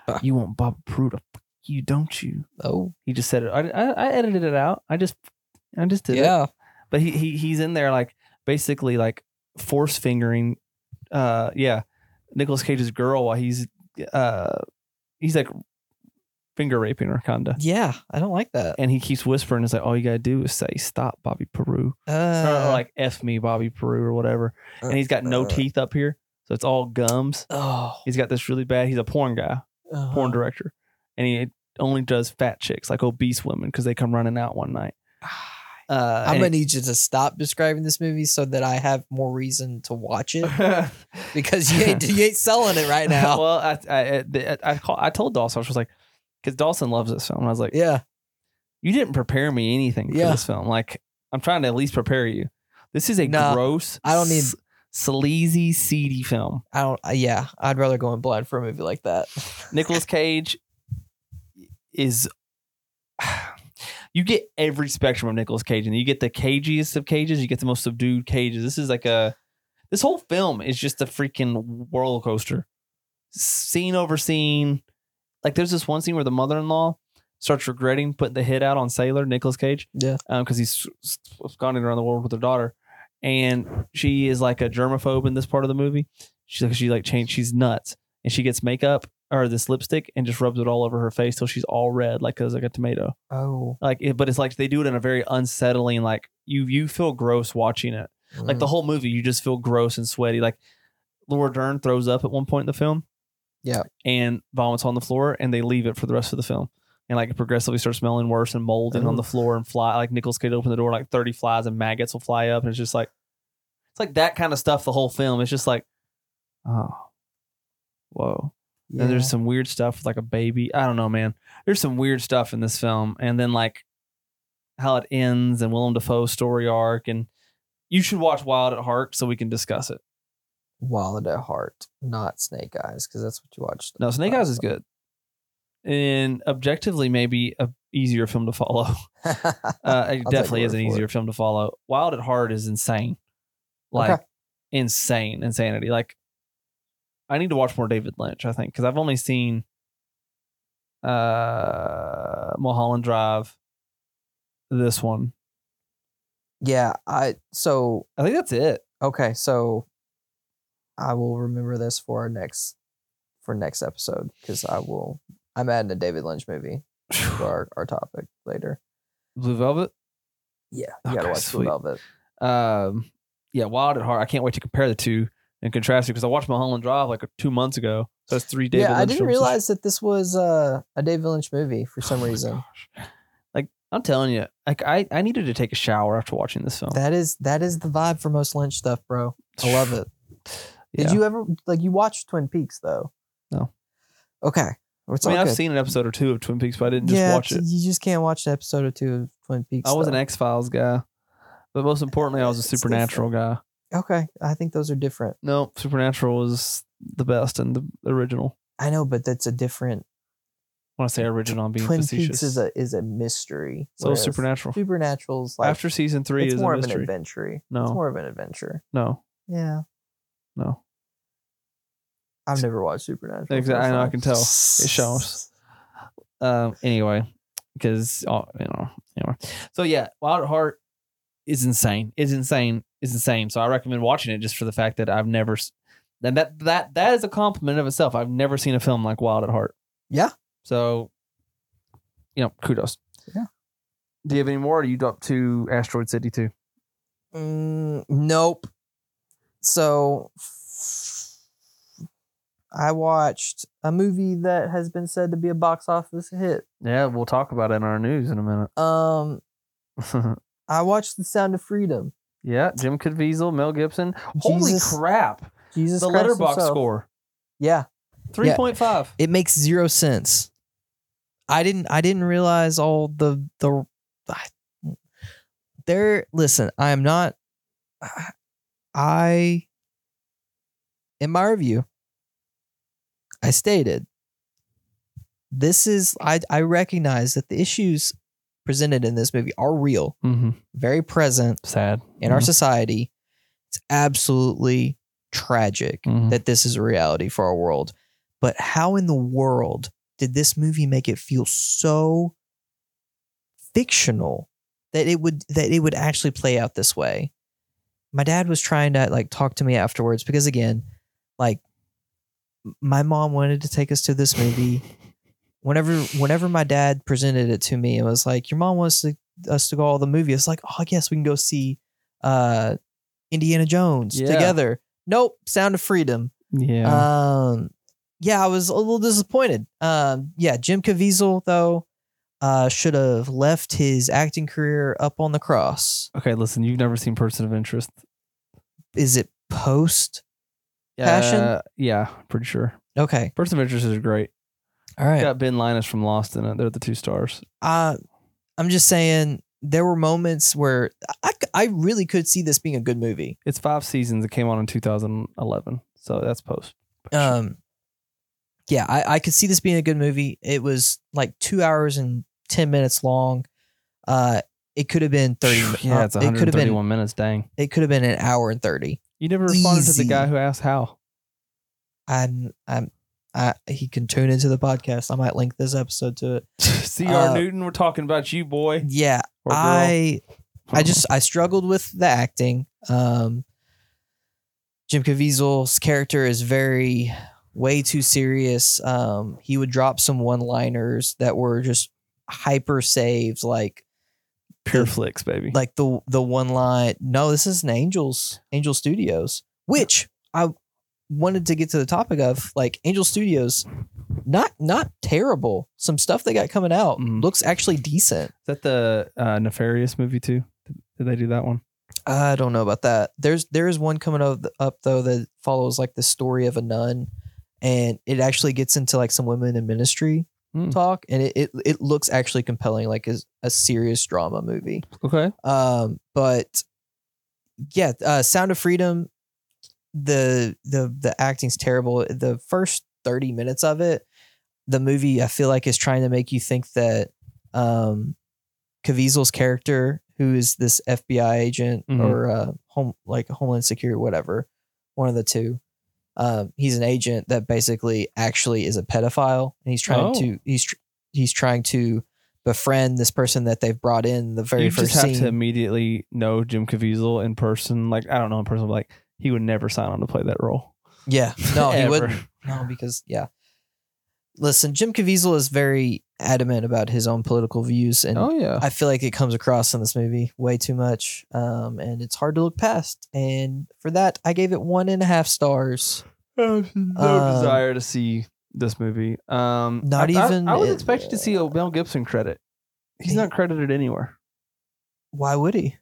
Huh. You want Bobby Peru to fuck you, don't you? oh, He just said it. I, I, I edited it out. I just I just did it. yeah. But he, he he's in there like basically like force fingering uh yeah, Nicolas Cage's girl while he's uh he's like finger raping her kinda. Yeah, I don't like that. And he keeps whispering, it's like all you gotta do is say stop, Bobby Peru. Uh, or like F me, Bobby Peru or whatever. And he's got no uh, teeth up here. So it's all gums. Oh, He's got this really bad. He's a porn guy, uh-huh. porn director, and he only does fat chicks, like obese women, because they come running out one night. Uh, I'm gonna need you to stop describing this movie so that I have more reason to watch it *laughs* because you ain't you ain't selling it right now. *laughs* well, I I I, I, call, I told Dawson I was like, because Dawson loves this film. I was like, yeah, you didn't prepare me anything for this film. Like I'm trying to at least prepare you. This is a Nah, gross. I don't need- sleazy, seedy film. I don't. Yeah, I'd rather go in blind for a movie like that. Nicolas Cage is you get every spectrum of Nicolas Cage, and you get the cagiest of cages, you get the most subdued cages. This is like a this whole film is just a freaking roller coaster, scene over scene. Like there's this one scene where the mother-in-law starts regretting putting the hit out on Sailor Nicolas Cage Yeah. Um, because he's s- s- gone around the world with her daughter, and she is like a germaphobe in this part of the movie. She's like she like changed. She's nuts, and she gets makeup or this lipstick and just rubs it all over her face till she's all red, like like a tomato. Oh, Like, it, but it's like they do it in a very unsettling. Like you you feel gross watching it. Like Mm. the whole movie, you just feel gross and sweaty. Like Laura Dern throws up at one point in the film. Yeah. And vomits on the floor, and they leave it for the rest of the film. And like it progressively starts smelling worse and molding on the floor and fly. Like Nicholas could open the door, like thirty flies and maggots will fly up, and it's just like it's like that kind of stuff. The whole film, it's just like, oh, whoa. Yeah. And there's some weird stuff with like a baby. I don't know, man. There's some weird stuff in this film, and then like how it ends and Willem Dafoe's story arc, and you should watch Wild at Heart so we can discuss it. Wild at Heart, not Snake Eyes, because that's what you watched. No, Snake Eyes is good, and objectively maybe a easier film to follow. *laughs* Uh, it definitely is an easier it. film to follow. Wild at Heart is insane, like Okay. insane insanity. Like I need to watch more David Lynch. I think because I've only seen uh Mulholland Drive, this one. Yeah, I so I think that's it. okay, so I will remember this for our next for next episode because I will. I'm adding a David Lynch movie to our, our topic later. Blue Velvet. Yeah, you gotta watch sweet. Blue Velvet. Um, yeah, Wild at Heart. I can't wait to compare the two and contrast it because I watched Mulholland Drive like two months ago. So it's three David yeah, I didn't realize that this was uh, a David Lynch movie for some Oh reason. gosh. Like I'm telling you, like I, I needed to take a shower after watching this film. That is that is the vibe for most Lynch stuff, bro. I love it. Did Yeah. you ever like you watched Twin Peaks though? No. Okay. It's I mean, I've good. seen an episode or two of Twin Peaks, but I didn't just yeah, watch it. You just can't watch an episode or two of Twin Peaks. I was an. X Files guy, but most importantly, I was a Supernatural guy. Okay, I think those are different. No, Supernatural was the best and the original. I know, but that's a different. When I say original, I'm being Twin facetious. Peaks is a is a mystery. so whereas Supernatural. Supernatural's like After season three it's is more of an adventure. No, It's more of an adventure. no, Yeah, no. I've never watched Supernatural. Exactly, I know, I can tell. It shows. Um. Anyway, because uh, you know, anyway. So yeah, Wild at Heart is insane. Is insane. Is insane. So I recommend watching it just for the fact that I've never. And that that that is a compliment of itself. I've never seen a film like Wild at Heart. Yeah. So, you know, kudos. Yeah. Do you have any more? Or are you up to Asteroid City too? Mm, nope. So I watched a movie that has been said to be a box office hit. Yeah, we'll talk about it in our news in a minute. Um, *laughs* I watched The Sound of Freedom. Yeah, Jim Caviezel, Mel Gibson. Holy crap! Jesus the Christ Letterboxd himself. score Yeah, three point five. it makes zero sense. I didn't. I didn't realize all the the. I, there. Listen, I am not. I. In my review, I stated. This is I I recognize that the issues presented in this movie are real, Mm-hmm. very present Sad in our society. It's absolutely tragic Mhm. that this is a reality for our world. But how in the world did this movie make it feel so fictional that it would that it would actually play out this way? My dad was trying to like talk to me afterwards because again, like my mom wanted to take us to this movie. *laughs* Whenever whenever my dad presented it to me, it was like, Your mom wants to, us to go all the movie. It's like, oh I guess we can go see uh Indiana Jones Yeah. together. Nope, Sound of Freedom. Yeah. Um, yeah, I was a little disappointed. Um, yeah, Jim Caviezel though, uh, should have left his acting career up on the cross. okay, listen, you've never seen Person of Interest. Is it post? Passion? Uh, yeah, pretty sure. Okay, Person of Interest is great. All right. Got Ben Linus from Lost in it. They're the two stars. Uh, I'm just saying, there were moments where I, I really could see this being a good movie. It's five seasons. It came on in 2011, so that's post. Um, yeah, I, I could see this being a good movie. It was like two hours and ten minutes long. Uh, it could have been thirty. *sighs* yeah, it's uh, it could have 131 been. minutes. Dang. It could have been an hour and thirty. You never responded to the guy who asked how. I'm. I'm. I, he can tune into the podcast. I might link this episode to it. *laughs* C.R. Uh, Newton, we're talking about you, boy. Yeah, I I just I struggled with the acting. Um, Jim Caviezel's character is very way too serious. Um, he would drop some one-liners that were just hyper saved, like Pure Flix, baby. like the the one line. No, this is an Angels Angel Studios, which I wanted to get to the topic of. Like Angel Studios, not not terrible. Some stuff they got coming out Mhm. looks actually decent. Is that the uh, Nefarious movie too? Did, did they do that one? I don't know about that. There's there is one coming up, up though that follows like the story of a nun, and it actually gets into like some women in ministry Hmm. talk, and it, it it looks actually compelling, like a, a serious drama movie. Okay. Um, but yeah, uh, Sound of Freedom, the the the acting's terrible. The first thirty minutes of it, the movie I feel like is trying to make you think that um, Caviezel's character, who is this FBI agent Mhm. or uh, home like Homeland Security, whatever, one of the two. Um, he's an agent that basically actually is a pedophile, and he's trying Oh. to he's he's trying to befriend this person that they've brought in the very you first just have scene. to immediately know Jim Caviezel in person. Like I don't know in person, but like he would never sign on to play that role. Yeah, *laughs* no, he wouldn't. No, because yeah. Listen, Jim Caviezel is very adamant about his own political views, and Oh yeah. I feel like it comes across in this movie way too much, um, and it's hard to look past. And for that, I gave it one and a half stars. no Um, desire to see this movie. Um, Not I- I- even- I, was expecting to see a Mel Gibson credit. He's not credited anywhere Why would he?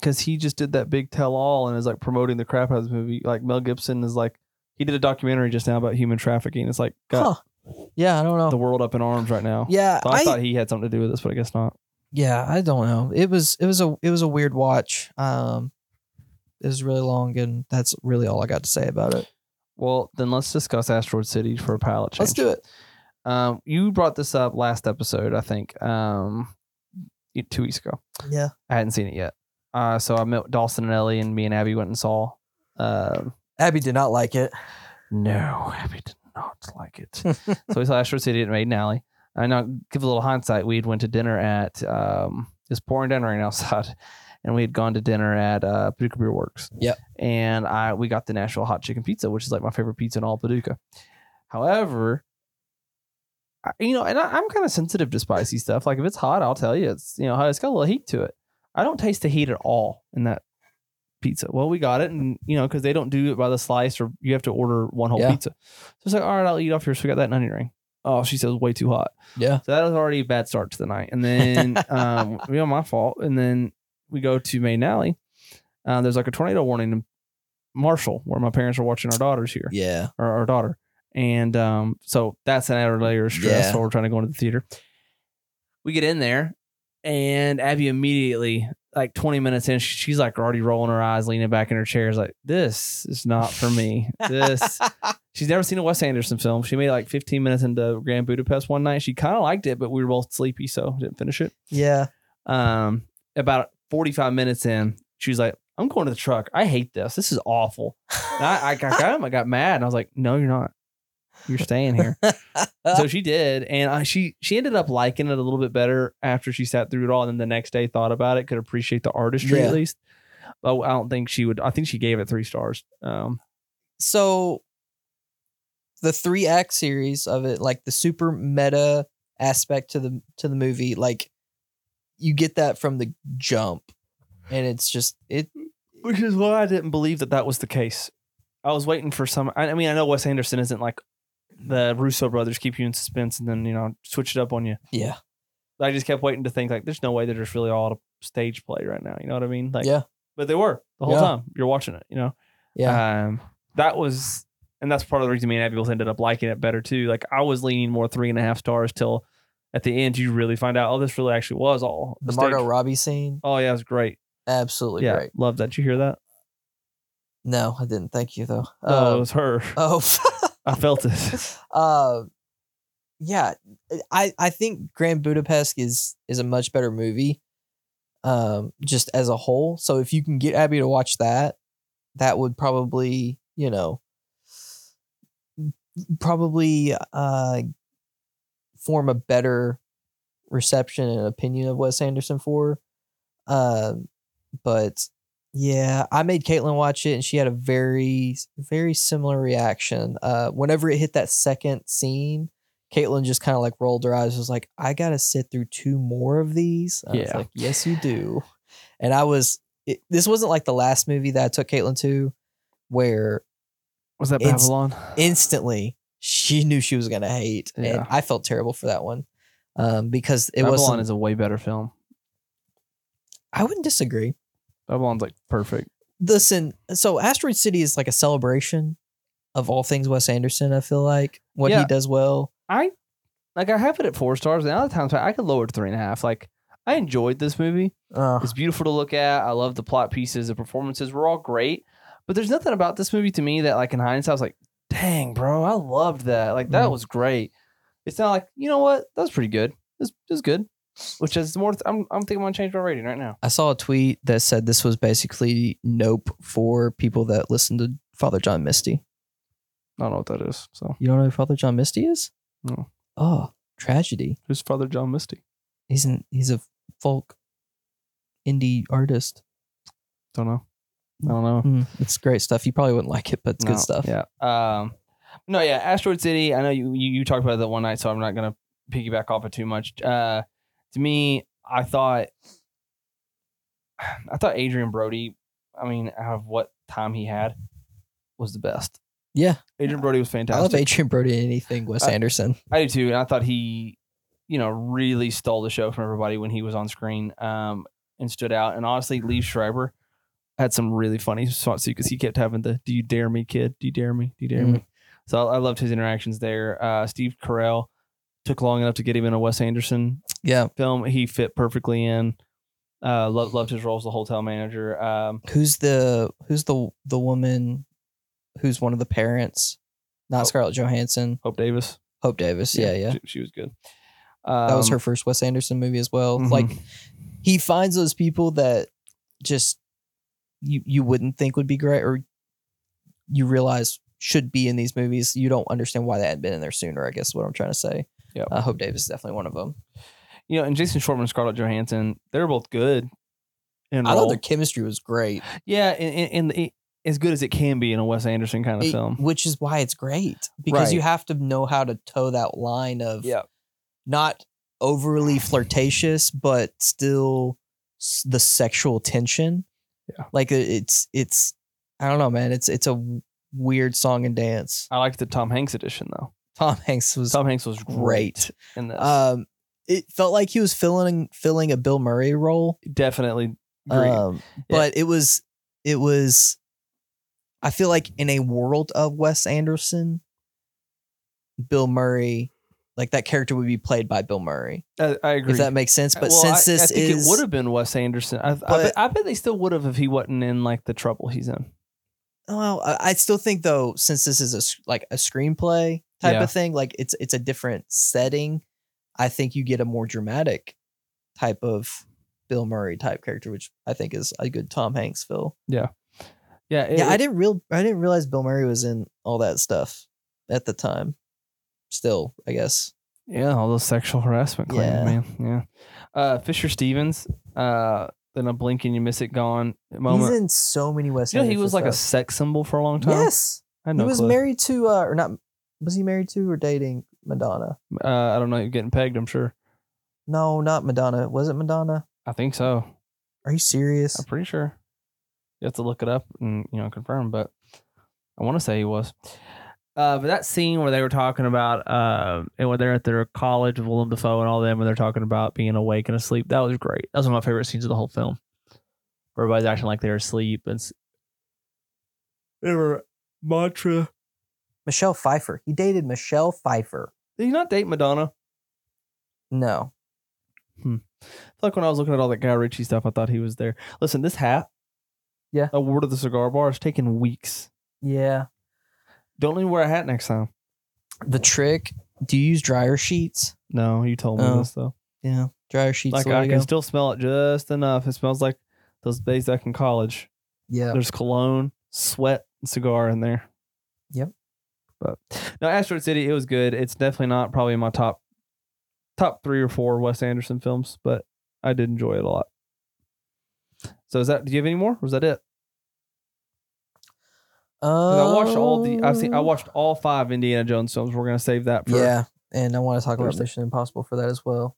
Because he just did that big tell all and is like promoting the crap out of this movie. Like Mel Gibson is like he did a documentary just now about human trafficking. It's like got Huh? Yeah, I don't know. the world up in arms right now. yeah, So I, I, thought he had something to do with this, but I guess not. yeah, I don't know. It was it was a it was a weird watch. Um, it was really long, and that's really all I got to say about it. Well, then let's discuss Asteroid City for a pilot change. Let's do it. Um, you brought this up last episode, I think, um, two weeks ago. Yeah. I hadn't seen it yet. Uh, so I met Dawson and Ellie, and me and Abby went and saw. Um, Abby did not like it. no, Abby did not like it. *laughs* so we saw Asteroid City at Maiden Alley. I now give a little hindsight. We had went to dinner at um, it's pouring down rain outside, *laughs* and we had gone to dinner at uh, Paducah Beer Works. Yep. And I we got the Nashville hot chicken pizza, which is like my favorite pizza in all of Paducah. However, I, you know, and I, I'm kind of sensitive to spicy stuff. Like if it's hot, I'll tell you it's you know it's got a little heat to it. I don't taste the heat at all in that pizza. Well, we got it, and you know because they don't do it by the slice, or you have to order one whole Yeah. pizza. So it's like, all right, I'll eat off here. So we got that onion ring. Oh, she says way too hot. Yeah. So that was already a bad start to the night. And then, *laughs* um, you know, my fault. And then we go to Main Alley. Uh, there's like a tornado warning in Marshall, where my parents are watching our daughters here, Yeah. or our daughter. And um, so that's an added layer of stress Yeah. while we're trying to go into the theater. We get in there, and Abby immediately, like 20 minutes in, she's like already rolling her eyes, leaning back in her chair. Is like, this is not for me. This *laughs* She's never seen a Wes Anderson film. She made like 15 minutes into Grand Budapest one night. She kind of liked it, but we were both sleepy, so didn't finish it. yeah. Um, about 45 minutes in, she was like, "I'm going to the truck. I hate this. This is awful." And I, I got, got, I got mad, and I was like, "No, you're not. You're staying here." *laughs* so she did, and I, she she ended up liking it a little bit better after she sat through it all, and then the next day thought about it, could appreciate the artistry Yeah. at least. But I don't think she would. I think she gave it three stars. Um, so the three act series of it, like the super meta aspect to the to the movie, like you get that from the jump, and it's just it. Which is why I didn't believe that that was the case. I was waiting for some. I, I mean, I know Wes Anderson isn't like the Russo brothers keep you in suspense and then you know switch it up on you. Yeah, I just kept waiting to think like, there's no way they're just really all a stage play right now. You know what I mean? Like, Yeah. But they were the whole Yeah. time. You're watching it. You know. yeah, Um, that was, and that's part of the reason me and Abby both ended up liking it better too. Like I was leaning more three and a half stars till at the end you really find out, oh, this really actually was all The Margot stage- Robbie scene, Oh yeah, it was great. absolutely yeah, great. love that. You hear that? No, I didn't. Thank you though. No, it Uh, was her. oh, *laughs* I felt it. *laughs* uh, yeah, I I think Grand Budapest is is a much better movie, um, just as a whole. So if you can get Abby to watch that, that would probably you know probably uh form a better reception and opinion of Wes Anderson for. Um, but yeah, I made Caitlin watch it, and she had a very, very similar reaction. Uh, whenever it hit that second scene, Caitlin just kind of like rolled her eyes, was like, "I gotta sit through two more of these." I was Yeah. like, "Yes, you do." And I was. It, this wasn't like the last movie that I took Caitlin to, where Was that Babylon? instantly she knew she was gonna hate, and Yeah. I felt terrible for that one, um, because it Babylon wasn't. is a way better film. I wouldn't disagree. Babylon's like perfect. listen so asteroid city is like a celebration of all things wes anderson i feel like what Yeah. he does well I like I have it at four stars, and other times I could lower it to three and a half. Like I enjoyed this movie. uh, It's beautiful to look at. I love the plot pieces. The performances were all great. But there's nothing about this movie to me that, like, in hindsight, I was like, dang, bro, I loved that. Like, that Mm. was great. It's not like, you know what? That was pretty good. It's it's good. Which is more, I'm, I'm thinking I'm to change my rating right now. i saw a tweet that said this was basically nope for people that listen to father john misty I don't know what that is. So, you don't know who father john misty is No. oh tragedy who's Father John Misty? he's an he's a folk indie artist Don't know. I don't know. Mm, it's great stuff you probably wouldn't like it but it's No, good stuff Yeah. Um, no, yeah. Asteroid City. I know you, you you talked about that one night, so I'm not gonna piggyback off it too much. Uh, to me, I thought, I thought Adrien Brody. I mean, out of what time he had, was the best. yeah Adrien Brody was fantastic. i love adrien brody in anything wes I- anderson I do too, and I thought he, you know, really stole the show from everybody when he was on screen, um, and stood out. And honestly, Liev Schreiber had some really funny spots too because he kept having the "Do you dare me, kid? Do you dare me? Do you dare me?" So I, I loved his interactions there. Uh, Steve Carell took long enough to get him in a Wes Anderson yeah film. He fit perfectly in. Uh, loved loved his role as the hotel manager. Um, who's the who's the the woman who's one of the parents not Oh. scarlett johansson Hope Davis. hope davis yeah yeah, she, she was good. Um, that was her first wes anderson movie as well mhm. like he finds those people that just you you wouldn't think would be great or you realize should be in these movies you don't understand why they hadn't been in there sooner i guess is what i'm trying to say Yep. uh, hope davis is definitely one of them you know, and Jason Schwartzman and Scarlett Johansson, they're both good. I thought their chemistry was great Yeah, and, and, and as good as it can be in a Wes Anderson kind of It- film. which is why it's great because you have to know how to toe that line of Yeah. not overly flirtatious, but still the sexual tension. Yeah. Like it's it's I don't know, man. It's it's a weird song and dance. I like the Tom Hanks edition though. Tom Hanks was Tom Hanks was great, great. in this. um it felt like he was filling filling a Bill Murray role. Definitely agree. Um but it was it was I feel like in a world of Wes Anderson, Bill Murray, like that character would be played by Bill Murray. I, I agree. If that makes sense. But Well, since I, this I think is it would have been Wes Anderson. I, I, bet, I bet they still would have if he wasn't in like the trouble he's in. Well, I I still think though, since this is a like a screenplay type Yeah. of thing, like it's it's a different setting. I think you get a more dramatic type of Bill Murray type character, which I think is a good Tom Hanks feel. Yeah, it- yeah, I didn't real I didn't realize Bill Murray was in all that stuff at the time. Still, I guess. Yeah, all those sexual harassment claims, Yeah. man. Yeah. Uh, Fisher Stevens, uh, then a blink and you miss it gone moment. He's in so many West. you know, he was like a sex symbol for a long time. yes. I had He was clue. married to uh or not was he married to or dating Madonna? Uh, I don't know. You're getting pegged. I'm sure. No, not Madonna. Was it Madonna? I think so. Are you serious? I'm pretty sure. You have to look it up and you know confirm, but I want to say he was. Uh, but that scene where they were talking about, uh, and when they're at their college with Willem Dafoe and all them, when they're talking about being awake and asleep, that was great. That was one of my favorite scenes of the whole film. Where everybody's acting like they're asleep and they were mantra. Michelle Pfeiffer. He dated Michelle Pfeiffer. Did he not date Madonna? No. Hmm. I feel like when I was looking at all that Guy Ritchie stuff, I thought he was there. Listen, this hat, Yeah. Award of the Cigar Bar, is taking weeks. Yeah. Don't let me wear a hat next time. The trick. Do you use dryer sheets? No, you told me Oh. this though. Yeah. Dryer sheets. Like I can go. still smell it just enough. It smells like those days back in college. yeah. There's cologne, sweat, and cigar in there. Yep. But no, Asteroid City, it was good. It's definitely not probably my top top three or four Wes Anderson films, but I did enjoy it a lot. So is that? Do you have any more? Or was that it? I watched all the. I've seen. I Um, watched all five Indiana Jones films. We're gonna save that for. Yeah, and I want to talk about. Mission Impossible for that as well.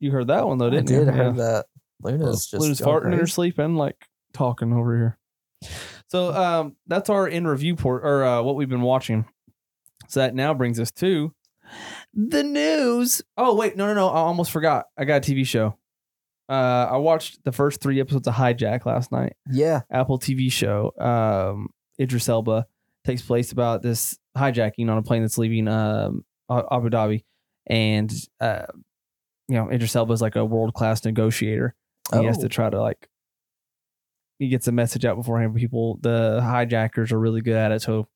You heard that one though, didn't did. you? I heard that. Luna's just Luna's farting in her crazy. sleep and like talking over here. So um, that's our in review port or uh, what we've been watching. So that now brings us to the news. Oh wait, no, no, no! I almost forgot. I got a TV show. Uh, I watched the first three episodes of Hijack last night. Yeah. Apple TV show. Um, Idris Elba takes place about this hijacking on a plane that's leaving um, Abu Dhabi, and uh, you know Idris Elba is like a world class negotiator. He has to Oh. try to like he gets a message out beforehand. People, the hijackers are really good at it, so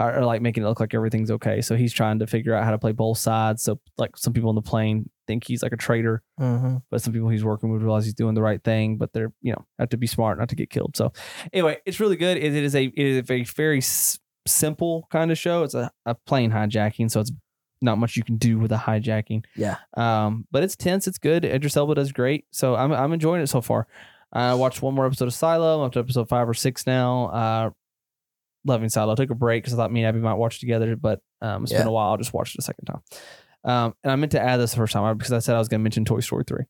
are like making it look like everything's okay. So he's trying to figure out how to play both sides. So like some people on the plane think he's like a traitor, Mhm. but some people he's working with realize he's doing the right thing, but they're you know have to be smart not to get killed. So anyway, it's really good. It, it is a it is a very s- simple kind of show. It's a, a plane hijacking, so it's not much you can do with a hijacking. Yeah. Um, but it's tense. It's good. Idris Elba does great. So I'm I'm enjoying it so far. I watched one more episode of Silo. I'm up to episode five or six now. Uh, loving Silo. I took a break because I thought me and Abby might watch together, but um, it's been a while. I'll just watch it a second time. Um, and I meant to add this the first time because I said I was going to mention Toy Story 3.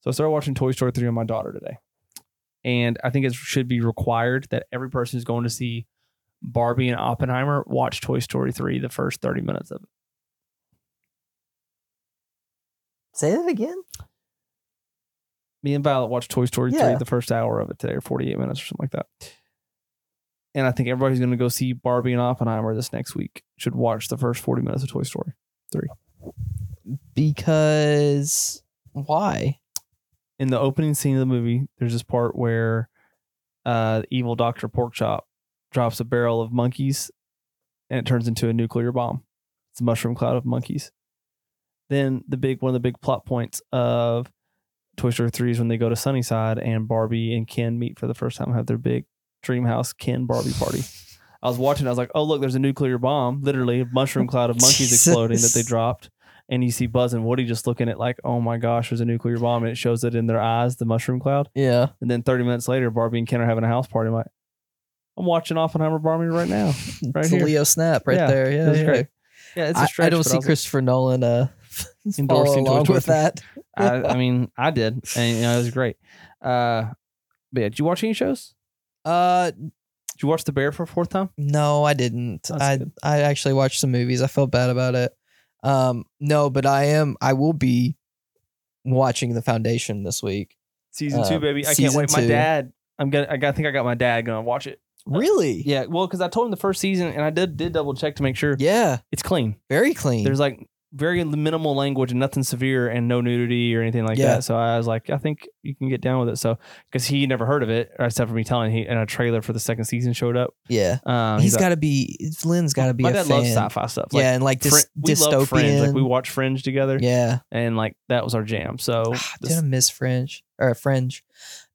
So I started watching Toy Story 3 with my daughter today. And I think it should be required that every person who's going to see Barbie and Oppenheimer watch Toy Story 3 the first 30 minutes of it. Say that again. Me and Violet watched Toy Story 3 the first hour of it today, or 48 minutes or something like that. And I think everybody who's going to go see Barbie and Oppenheimer this next week should watch the first 40 minutes of Toy Story. 3. Because why? in the opening scene of the movie, there's this part where uh, evil Doctor Porkchop drops a barrel of monkeys, and it turns into a nuclear bomb. It's a mushroom cloud of monkeys. Then the big one of the big plot points of Toy Story three is when they go to Sunnyside and Barbie and Ken meet for the first time, and have their big Dreamhouse Ken Barbie party. I was watching. I was like, "Oh, look! There's a nuclear bomb. Literally, a mushroom cloud of monkeys *laughs* exploding that they dropped." And you see Buzz and Woody just looking at like, "Oh my gosh, there's a nuclear bomb!" And it shows it in their eyes, the mushroom cloud. Yeah. And then 30 minutes later, Barbie and Ken are having a house party. I'm like, I'm watching Oppenheimer Barbie right now. *laughs* Right it's a here. Leo snap right Yeah, there. Yeah. yeah. great. Yeah, it's a I, stretch. I don't see Christopher Nolan uh Endorsing along with that. *laughs* I, I mean, I did, and you know, it was great. Uh, but yeah, did you watch any shows? Uh Did you watch The Bear for a fourth time? no, I didn't. That's I good. I actually watched some movies. I felt bad about it. Um no, but I am I will be watching The Foundation this week. Season two, baby. I can't season wait. My two. dad, I'm gonna. I got, I think I got my dad gonna watch it. Really? Yeah, well, because I told him the first season, and I did did double check to make sure Yeah. it's clean. Very clean. There's like very minimal language and nothing severe and no nudity or anything like Yeah. that. So I was like, I think you can get down with it. So because he never heard of it, or except for me telling he and a trailer for the second season showed up. yeah. Um, he's like- got to be Lynn's got to be my a dad fan. loves sci-fi stuff. yeah, and like we love Fringe. Like we watched Fringe together, yeah. and like that was our jam. So Ah, this- Did I miss Fringe or Fringe?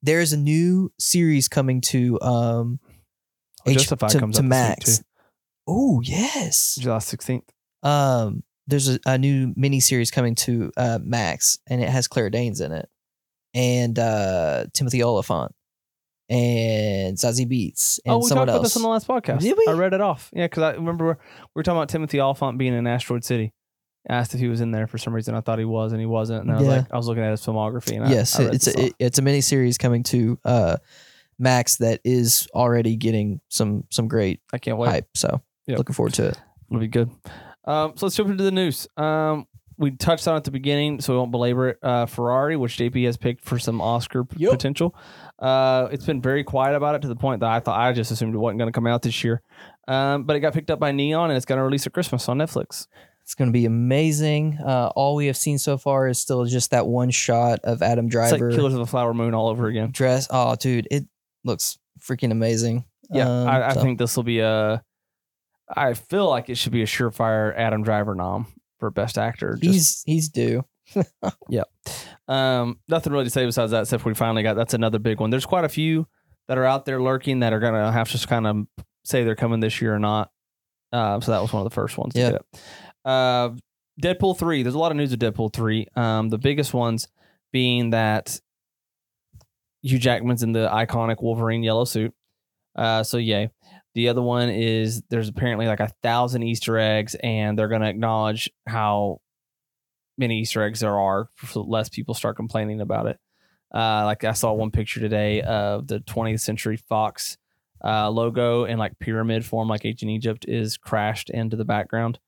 There's a new series coming to um Oh, H- Justified to, comes to up this week, Max. Oh yes. July sixteenth. Um, there's a, a new mini series coming to uh Max, and it has Claire Danes in it, and uh Timothy Olyphant, and Zazie Beetz, and Oh, we someone talked about else. this on the last podcast. Did we? I read it off. Yeah, because I remember we were talking about Timothy Olyphant being in Asteroid City. I asked if he was in there for some reason. I thought he was, and he wasn't. And I was Yeah. like, I was looking at his filmography, and I, yes, I read it's a, it- it's a mini series coming to uh Max that is already getting some some great I can't wait. hype. So Yep. looking forward to it. It'll be good. Um, so let's jump into the news. Um, we touched on it at the beginning, so we won't belabor it. Uh, Ferrari, which JP has picked for some Oscar p- Yep. potential. Uh, it's been very quiet about it to the point that I thought I just assumed it wasn't going to come out this year. Um, but it got picked up by Neon, and it's going to release at Christmas on Netflix. It's going to be amazing. Uh, all we have seen so far is still just that one shot of Adam It's Driver like Killers of the Flower Moon all over again. dress. Oh, dude, it looks freaking amazing. Yeah, Um, I, I so- think this will be a. I feel like it should be a surefire Adam Driver nom for Best Actor. Just, he's he's due. *laughs* Yeah. Um, nothing really to say besides that, except we finally got that's another big one. There's quite a few that are out there lurking that are gonna have to just kind of say they're coming this year or not. Uh, so that was one of the first ones to Yeah. get. Uh, Deadpool three. There's a lot of news of Deadpool three. Um, the biggest ones being that Hugh Jackman's in the iconic Wolverine yellow suit. Uh, so yay. The other one is there's apparently like a thousand Easter eggs, and they're gonna acknowledge how many Easter eggs there are, so less people start complaining about it. Uh, like I saw one picture today of the 20th Century Fox uh, logo in like pyramid form, like ancient Egypt, is crashed into the background.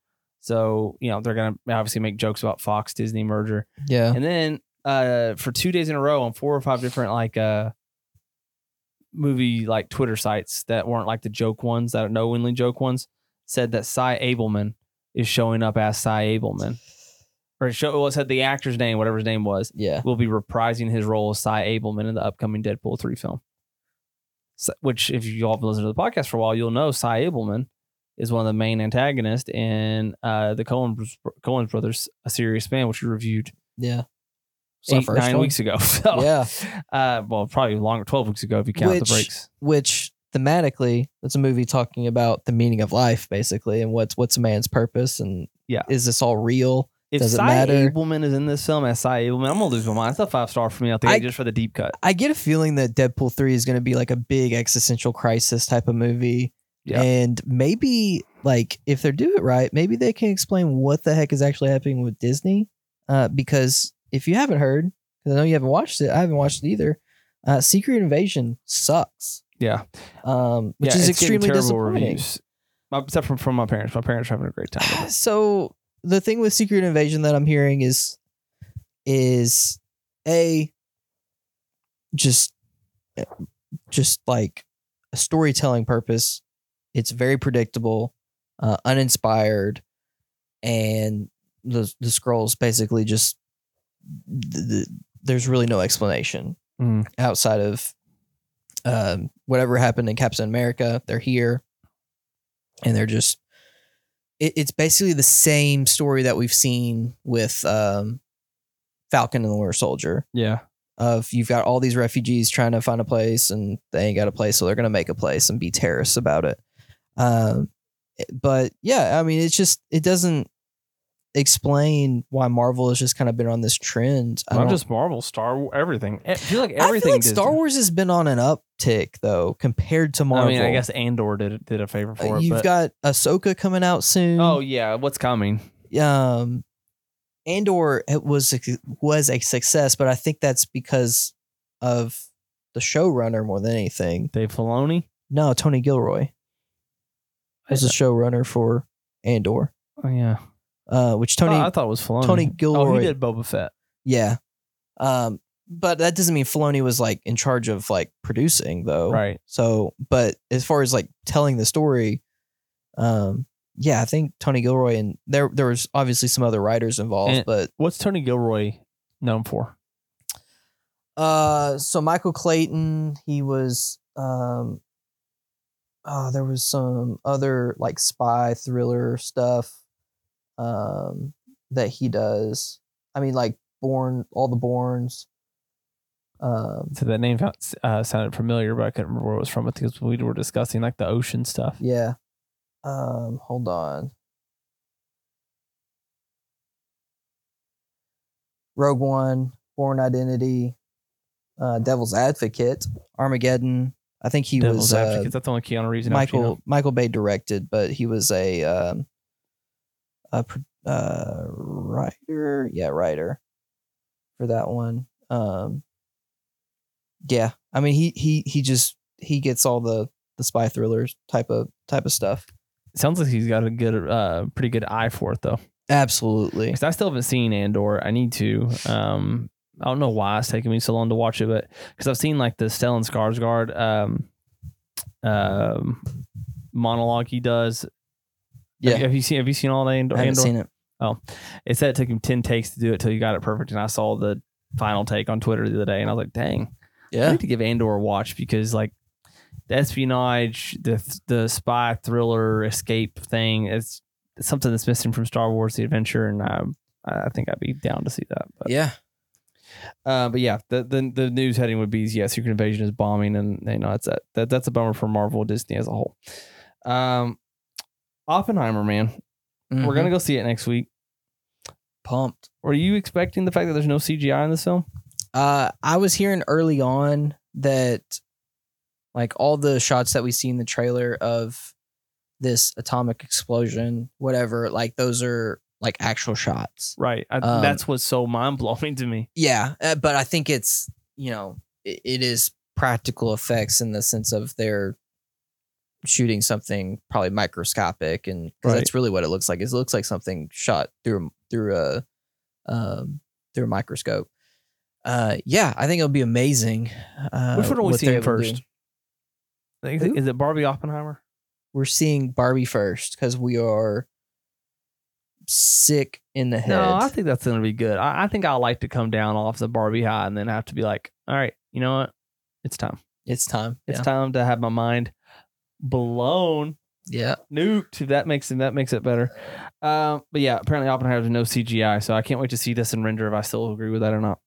So you know they're gonna obviously make jokes about Fox Disney merger, Yeah. and then uh, for two days in a row on four or five different like uh, movie like Twitter sites that weren't like the joke ones that are knowingly joke ones said that Sy Ableman is showing up as Sy Ableman. Or show, well, it said the actor's name, whatever his name was, Yeah. will be reprising his role as Sy Ableman in the upcoming Deadpool 3 film. So, which, if you all have listened to the podcast for a while, you'll know Sy Ableman is one of the main antagonists in uh, the Coen Coen Brothers A Serious Man, which we reviewed Yeah. Eight, nine one. weeks ago. *laughs* So, Yeah. uh, well, probably longer, 12 weeks ago if you count Which- the breaks. Which thematically, it's a movie talking about the meaning of life, basically, and what's what's a man's purpose, and Yeah. is this all real? If Does it Cy? Abelman is in this film as Sy Ableman, I'm gonna lose my mind. It's a five star for me. I think I- just for the deep cut. I get a feeling that Deadpool three is going to be like a big existential crisis type of movie, Yeah. and maybe like if they do it right, maybe they can explain what the heck is actually happening with Disney. Uh, because if you haven't heard, because I know you haven't watched it, I haven't watched it either. Uh, Secret Invasion sucks. Yeah, Um, which yeah, is extremely terrible disappointing. reviews. Except from, from my parents. My parents are having a great time. so the thing with Secret Invasion that I'm hearing is is a just just like a storytelling purpose. It's very predictable, uh, uninspired, and the the Skrulls basically just th- th- there's really no explanation Mm. outside of um, whatever happened in Captain America. They're here, and they're just. It, it's basically the same story that we've seen with um, Falcon and the Winter Soldier. Yeah, Of you've got all these refugees trying to find a place, and they ain't got a place, so they're gonna make a place and be terrorists about it. Um, but yeah, I mean, it's just it doesn't explain why Marvel has just kind of been on this trend. I not just Marvel, Star Wars, everything. I feel like everything. I feel like Star Wars has been on an uptick though compared to Marvel. I mean, I guess Andor did did a favor Uh, for it. you've but- got Ahsoka coming out soon. oh yeah, what's coming? um, Andor it was a- was a success, but I think that's because of the showrunner more than anything. Dave Filoni. No, Tony Gilroy was the showrunner for Andor, Oh yeah, uh, which Tony, Oh, I thought was Filoni. Tony Oh, Gilroy, he did Boba Fett. yeah. Um, but that doesn't mean Filoni was like in charge of like producing though. Right. So, but as far as like telling the story, um, yeah, I think Tony Gilroy and there there was obviously some other writers involved, And- but What's Tony Gilroy known for? uh, so Michael Clayton, he was um, uh, there was some other like spy thriller stuff, um, that he does. I mean, like Bourne, all the Bournes. Um, So that name uh, sounded familiar, but I couldn't remember where it was from. Because we were discussing like the ocean stuff. Yeah. Um, hold on. Rogue One, Bourne Identity, uh, Devil's Advocate, Armageddon. I think he Devil's was uh, That's the only Keanu Reeves. Michael Michael Bay directed, but he was a um, a uh, writer. Yeah, writer for that one. Um, yeah, I mean he he he just he gets all the the spy thrillers type of type of stuff. Sounds like he's got a good, uh, pretty good eye for it though. Absolutely. Because I still haven't seen Andor. I need to. Um, I don't know why it's taking me so long to watch it, but because I've seen like the Stellan Skarsgård um, um, monologue he does. Yeah. Have, have you seen? Have you seen all the Andor? I haven't seen it. Oh, it said it took him ten takes to do it till you got it perfect, and I saw the final take on Twitter the other day, and I was like, "Dang, I Yeah. need to give Andor a watch because like the espionage, the the spy thriller escape thing is something that's missing from Star Wars: The Adventure, and I I think I'd be down to see that. But, Yeah. uh, but yeah, the, the the news heading would be yeah, Secret Invasion is bombing, and you know that's that, that that's a bummer for Marvel Disney as a whole. Um, Oppenheimer, man, we're Mhm. gonna go see it next week. pumped. Were you expecting the fact that there's no CGI in this film? Uh, I was hearing early on that, like all the shots that we see in the trailer of this atomic explosion, whatever, like those are like actual shots. Right. I, Um, that's what's so mind blowing to me. Yeah, uh, but I think it's you know it, it is practical effects in the sense of they're shooting something probably microscopic, and because Right. that's really what it looks like. It looks like something shot through through a um, through a microscope. Uh, yeah, I think it'll be amazing. Uh, Which one are we seeing able to do. first? Is it- it Barbie Oppenheimer? We're seeing Barbie first because we are sick in the head. No, I think that's gonna be good. I, I think I like to come down off the Barbie high and then have to be like, all right, you know what? It's time. it's time. It's yeah. time to have my mind blown, yeah. nuked. That makes it that makes it better. Um, but yeah, apparently Oppenheimer has no CGI, so I can't wait to see this in render if I still agree with that or not.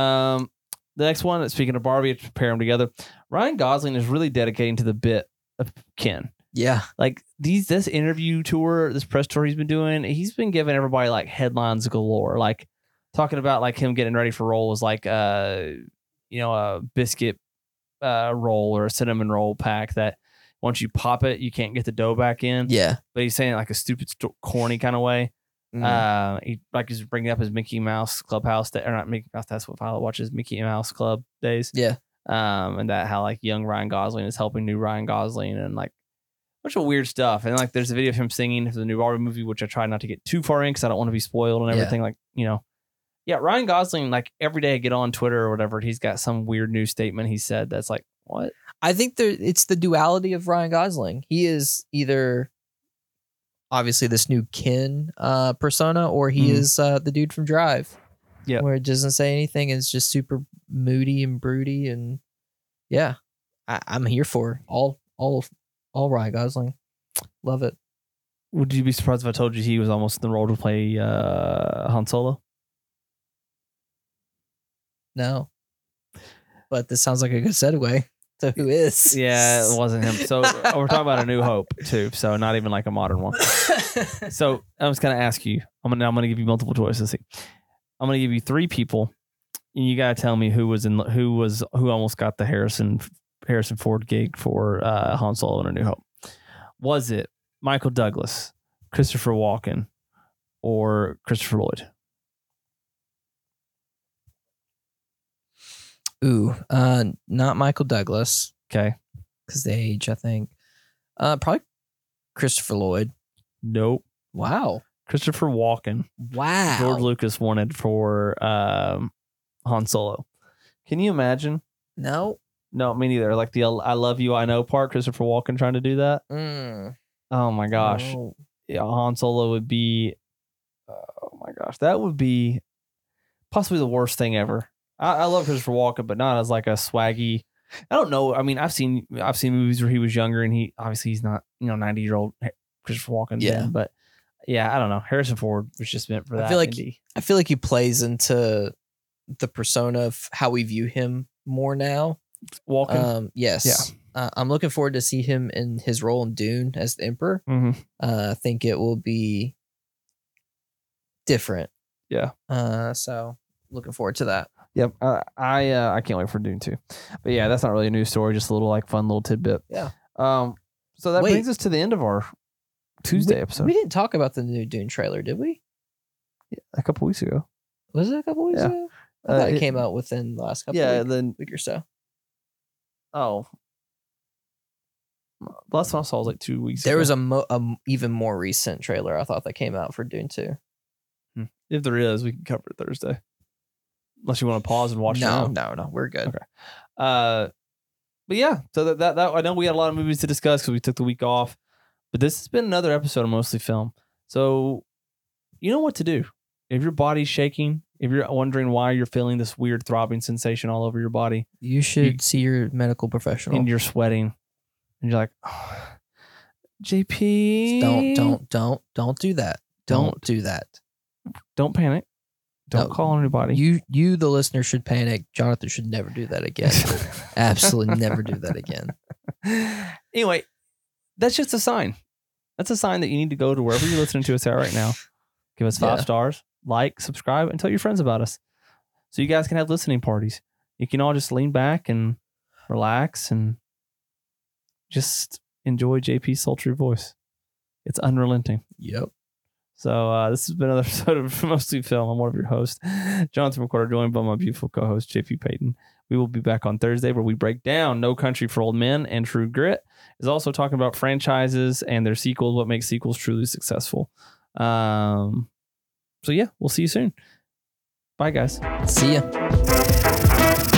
Um, the next one, speaking of Barbie, to pair them together, Ryan Gosling is really dedicating to the bit of Ken. Yeah. like these this interview tour, this press tour he's been doing, he's been giving everybody like headlines galore, like talking about like him getting ready for roles like uh you know a biscuit uh roll or a cinnamon roll pack that once you pop it you can't get the dough back in. Yeah. But he's saying it like a stupid sto- corny kind of way. Mhm. Uh, he like he's bringing up his Mickey Mouse Clubhouse that or not Mickey Mouse. That's what Violet watches Mickey Mouse Club days. Yeah. Um, and that how like young Ryan Gosling is helping new Ryan Gosling and like a bunch of weird stuff. And like there's a video of him singing for the new Barbie movie, which I try not to get too far in because I don't want to be spoiled and Yeah. everything. Like you know, yeah, Ryan Gosling like every day I get on Twitter or whatever, he's got some weird new statement he said that's like what I think there it's the duality of Ryan Gosling. He is either obviously this new Ken uh persona or he Mhm. is uh the dude from Drive. Yep. Where it doesn't say anything and it's just super moody and broody and yeah. I, I'm here for all all all Ryan Gosling. Love it. would you be surprised if I told you he was almost in the role to play uh, Han Solo? No. But this sounds like a good segue to who is. Yeah, it wasn't him. So *laughs* uh, we're talking about a New Hope too. So not even like a modern one. *laughs* So I was gonna ask you. I'm gonna I'm gonna give you multiple choices. See, I'm gonna give you three people, and you gotta tell me who was in who was who almost got the Harrison Harrison Ford gig for uh, Han Solo and A New Hope. Was it Michael Douglas, Christopher Walken, or Christopher Lloyd? Ooh, uh not Michael Douglas. Okay, because they age, I think. Uh, probably Christopher Lloyd. nope. Wow. Christopher Walken. Wow. George Lucas wanted for um, Han Solo. Can you imagine? no. No, me neither. Like the "I love you, I know" part. Christopher Walken trying to do that. Mm, Oh my gosh, no. yeah, Han Solo would be. Oh my gosh, that would be possibly the worst thing ever. I, I love Christopher Walken, but not as like a swaggy. I don't know. I mean, I've seen I've seen movies where he was younger, and he obviously he's not you know ninety year old Christopher Walken. Yeah. then, but yeah, I don't know. Harrison Ford was just meant for that. I feel like- Indy. I feel like he plays into the persona of how we view him more now. Walken. Um, yes. Uh, I'm looking forward to see him in his role in Dune as the Emperor. hmm Uh, I think it will be different. Yeah. Uh, so looking forward to that. Yep. Uh, I uh, I can't wait for Dune too. But yeah, that's not really a news story. Just a little like fun little tidbit. Yeah. Um. So that Wait. brings us to the end of our Tuesday we, episode. We didn't talk about the new Dune trailer, did we? Yeah, a couple weeks ago. Was it a couple weeks Yeah. ago? I Uh, thought it, it- came out within the last couple Yeah. week, Then week or so. oh, the last time I saw was like two weeks. Ago. There ago. was a, mo- a even more recent trailer I thought that came out for Dune 2. If there is, we can cover it Thursday. Unless you want to pause and watch no, no, no, we're good. Okay. Uh, but yeah, so that, that that I know we had a lot of movies to discuss because we took the week off. But this has been another episode of mostly film. So you know what to do. If your body's shaking, if you're wondering why you're feeling this weird throbbing sensation all over your body, You should see your medical professional. and you're sweating, and you're like, *sighs* oh, JP, don't don't don't don't do that. Don't, Don't. do that. don't panic. Don't No, call anybody. You you the listener should panic. Jonathan should never do that again. *laughs* Absolutely never do that again. anyway, that's just a sign. That's a sign that you need to go to wherever you're listening to us at right now. Give us five Yeah. stars, like, subscribe, and tell your friends about us. So you guys can have listening parties. You can all just lean back and relax and just enjoy JP's sultry voice. It's unrelenting. Yep. So uh, this has been another *laughs* episode of Mostly Film. I'm one of your hosts, Jonathan McCorder, joined by my beautiful co-host JP Payton. We will be back on Thursday where we break down No Country for Old Men and True Grit. Is also talking about franchises and their sequels, what makes sequels truly successful. Um, so yeah, we'll see you soon. Bye guys. See ya.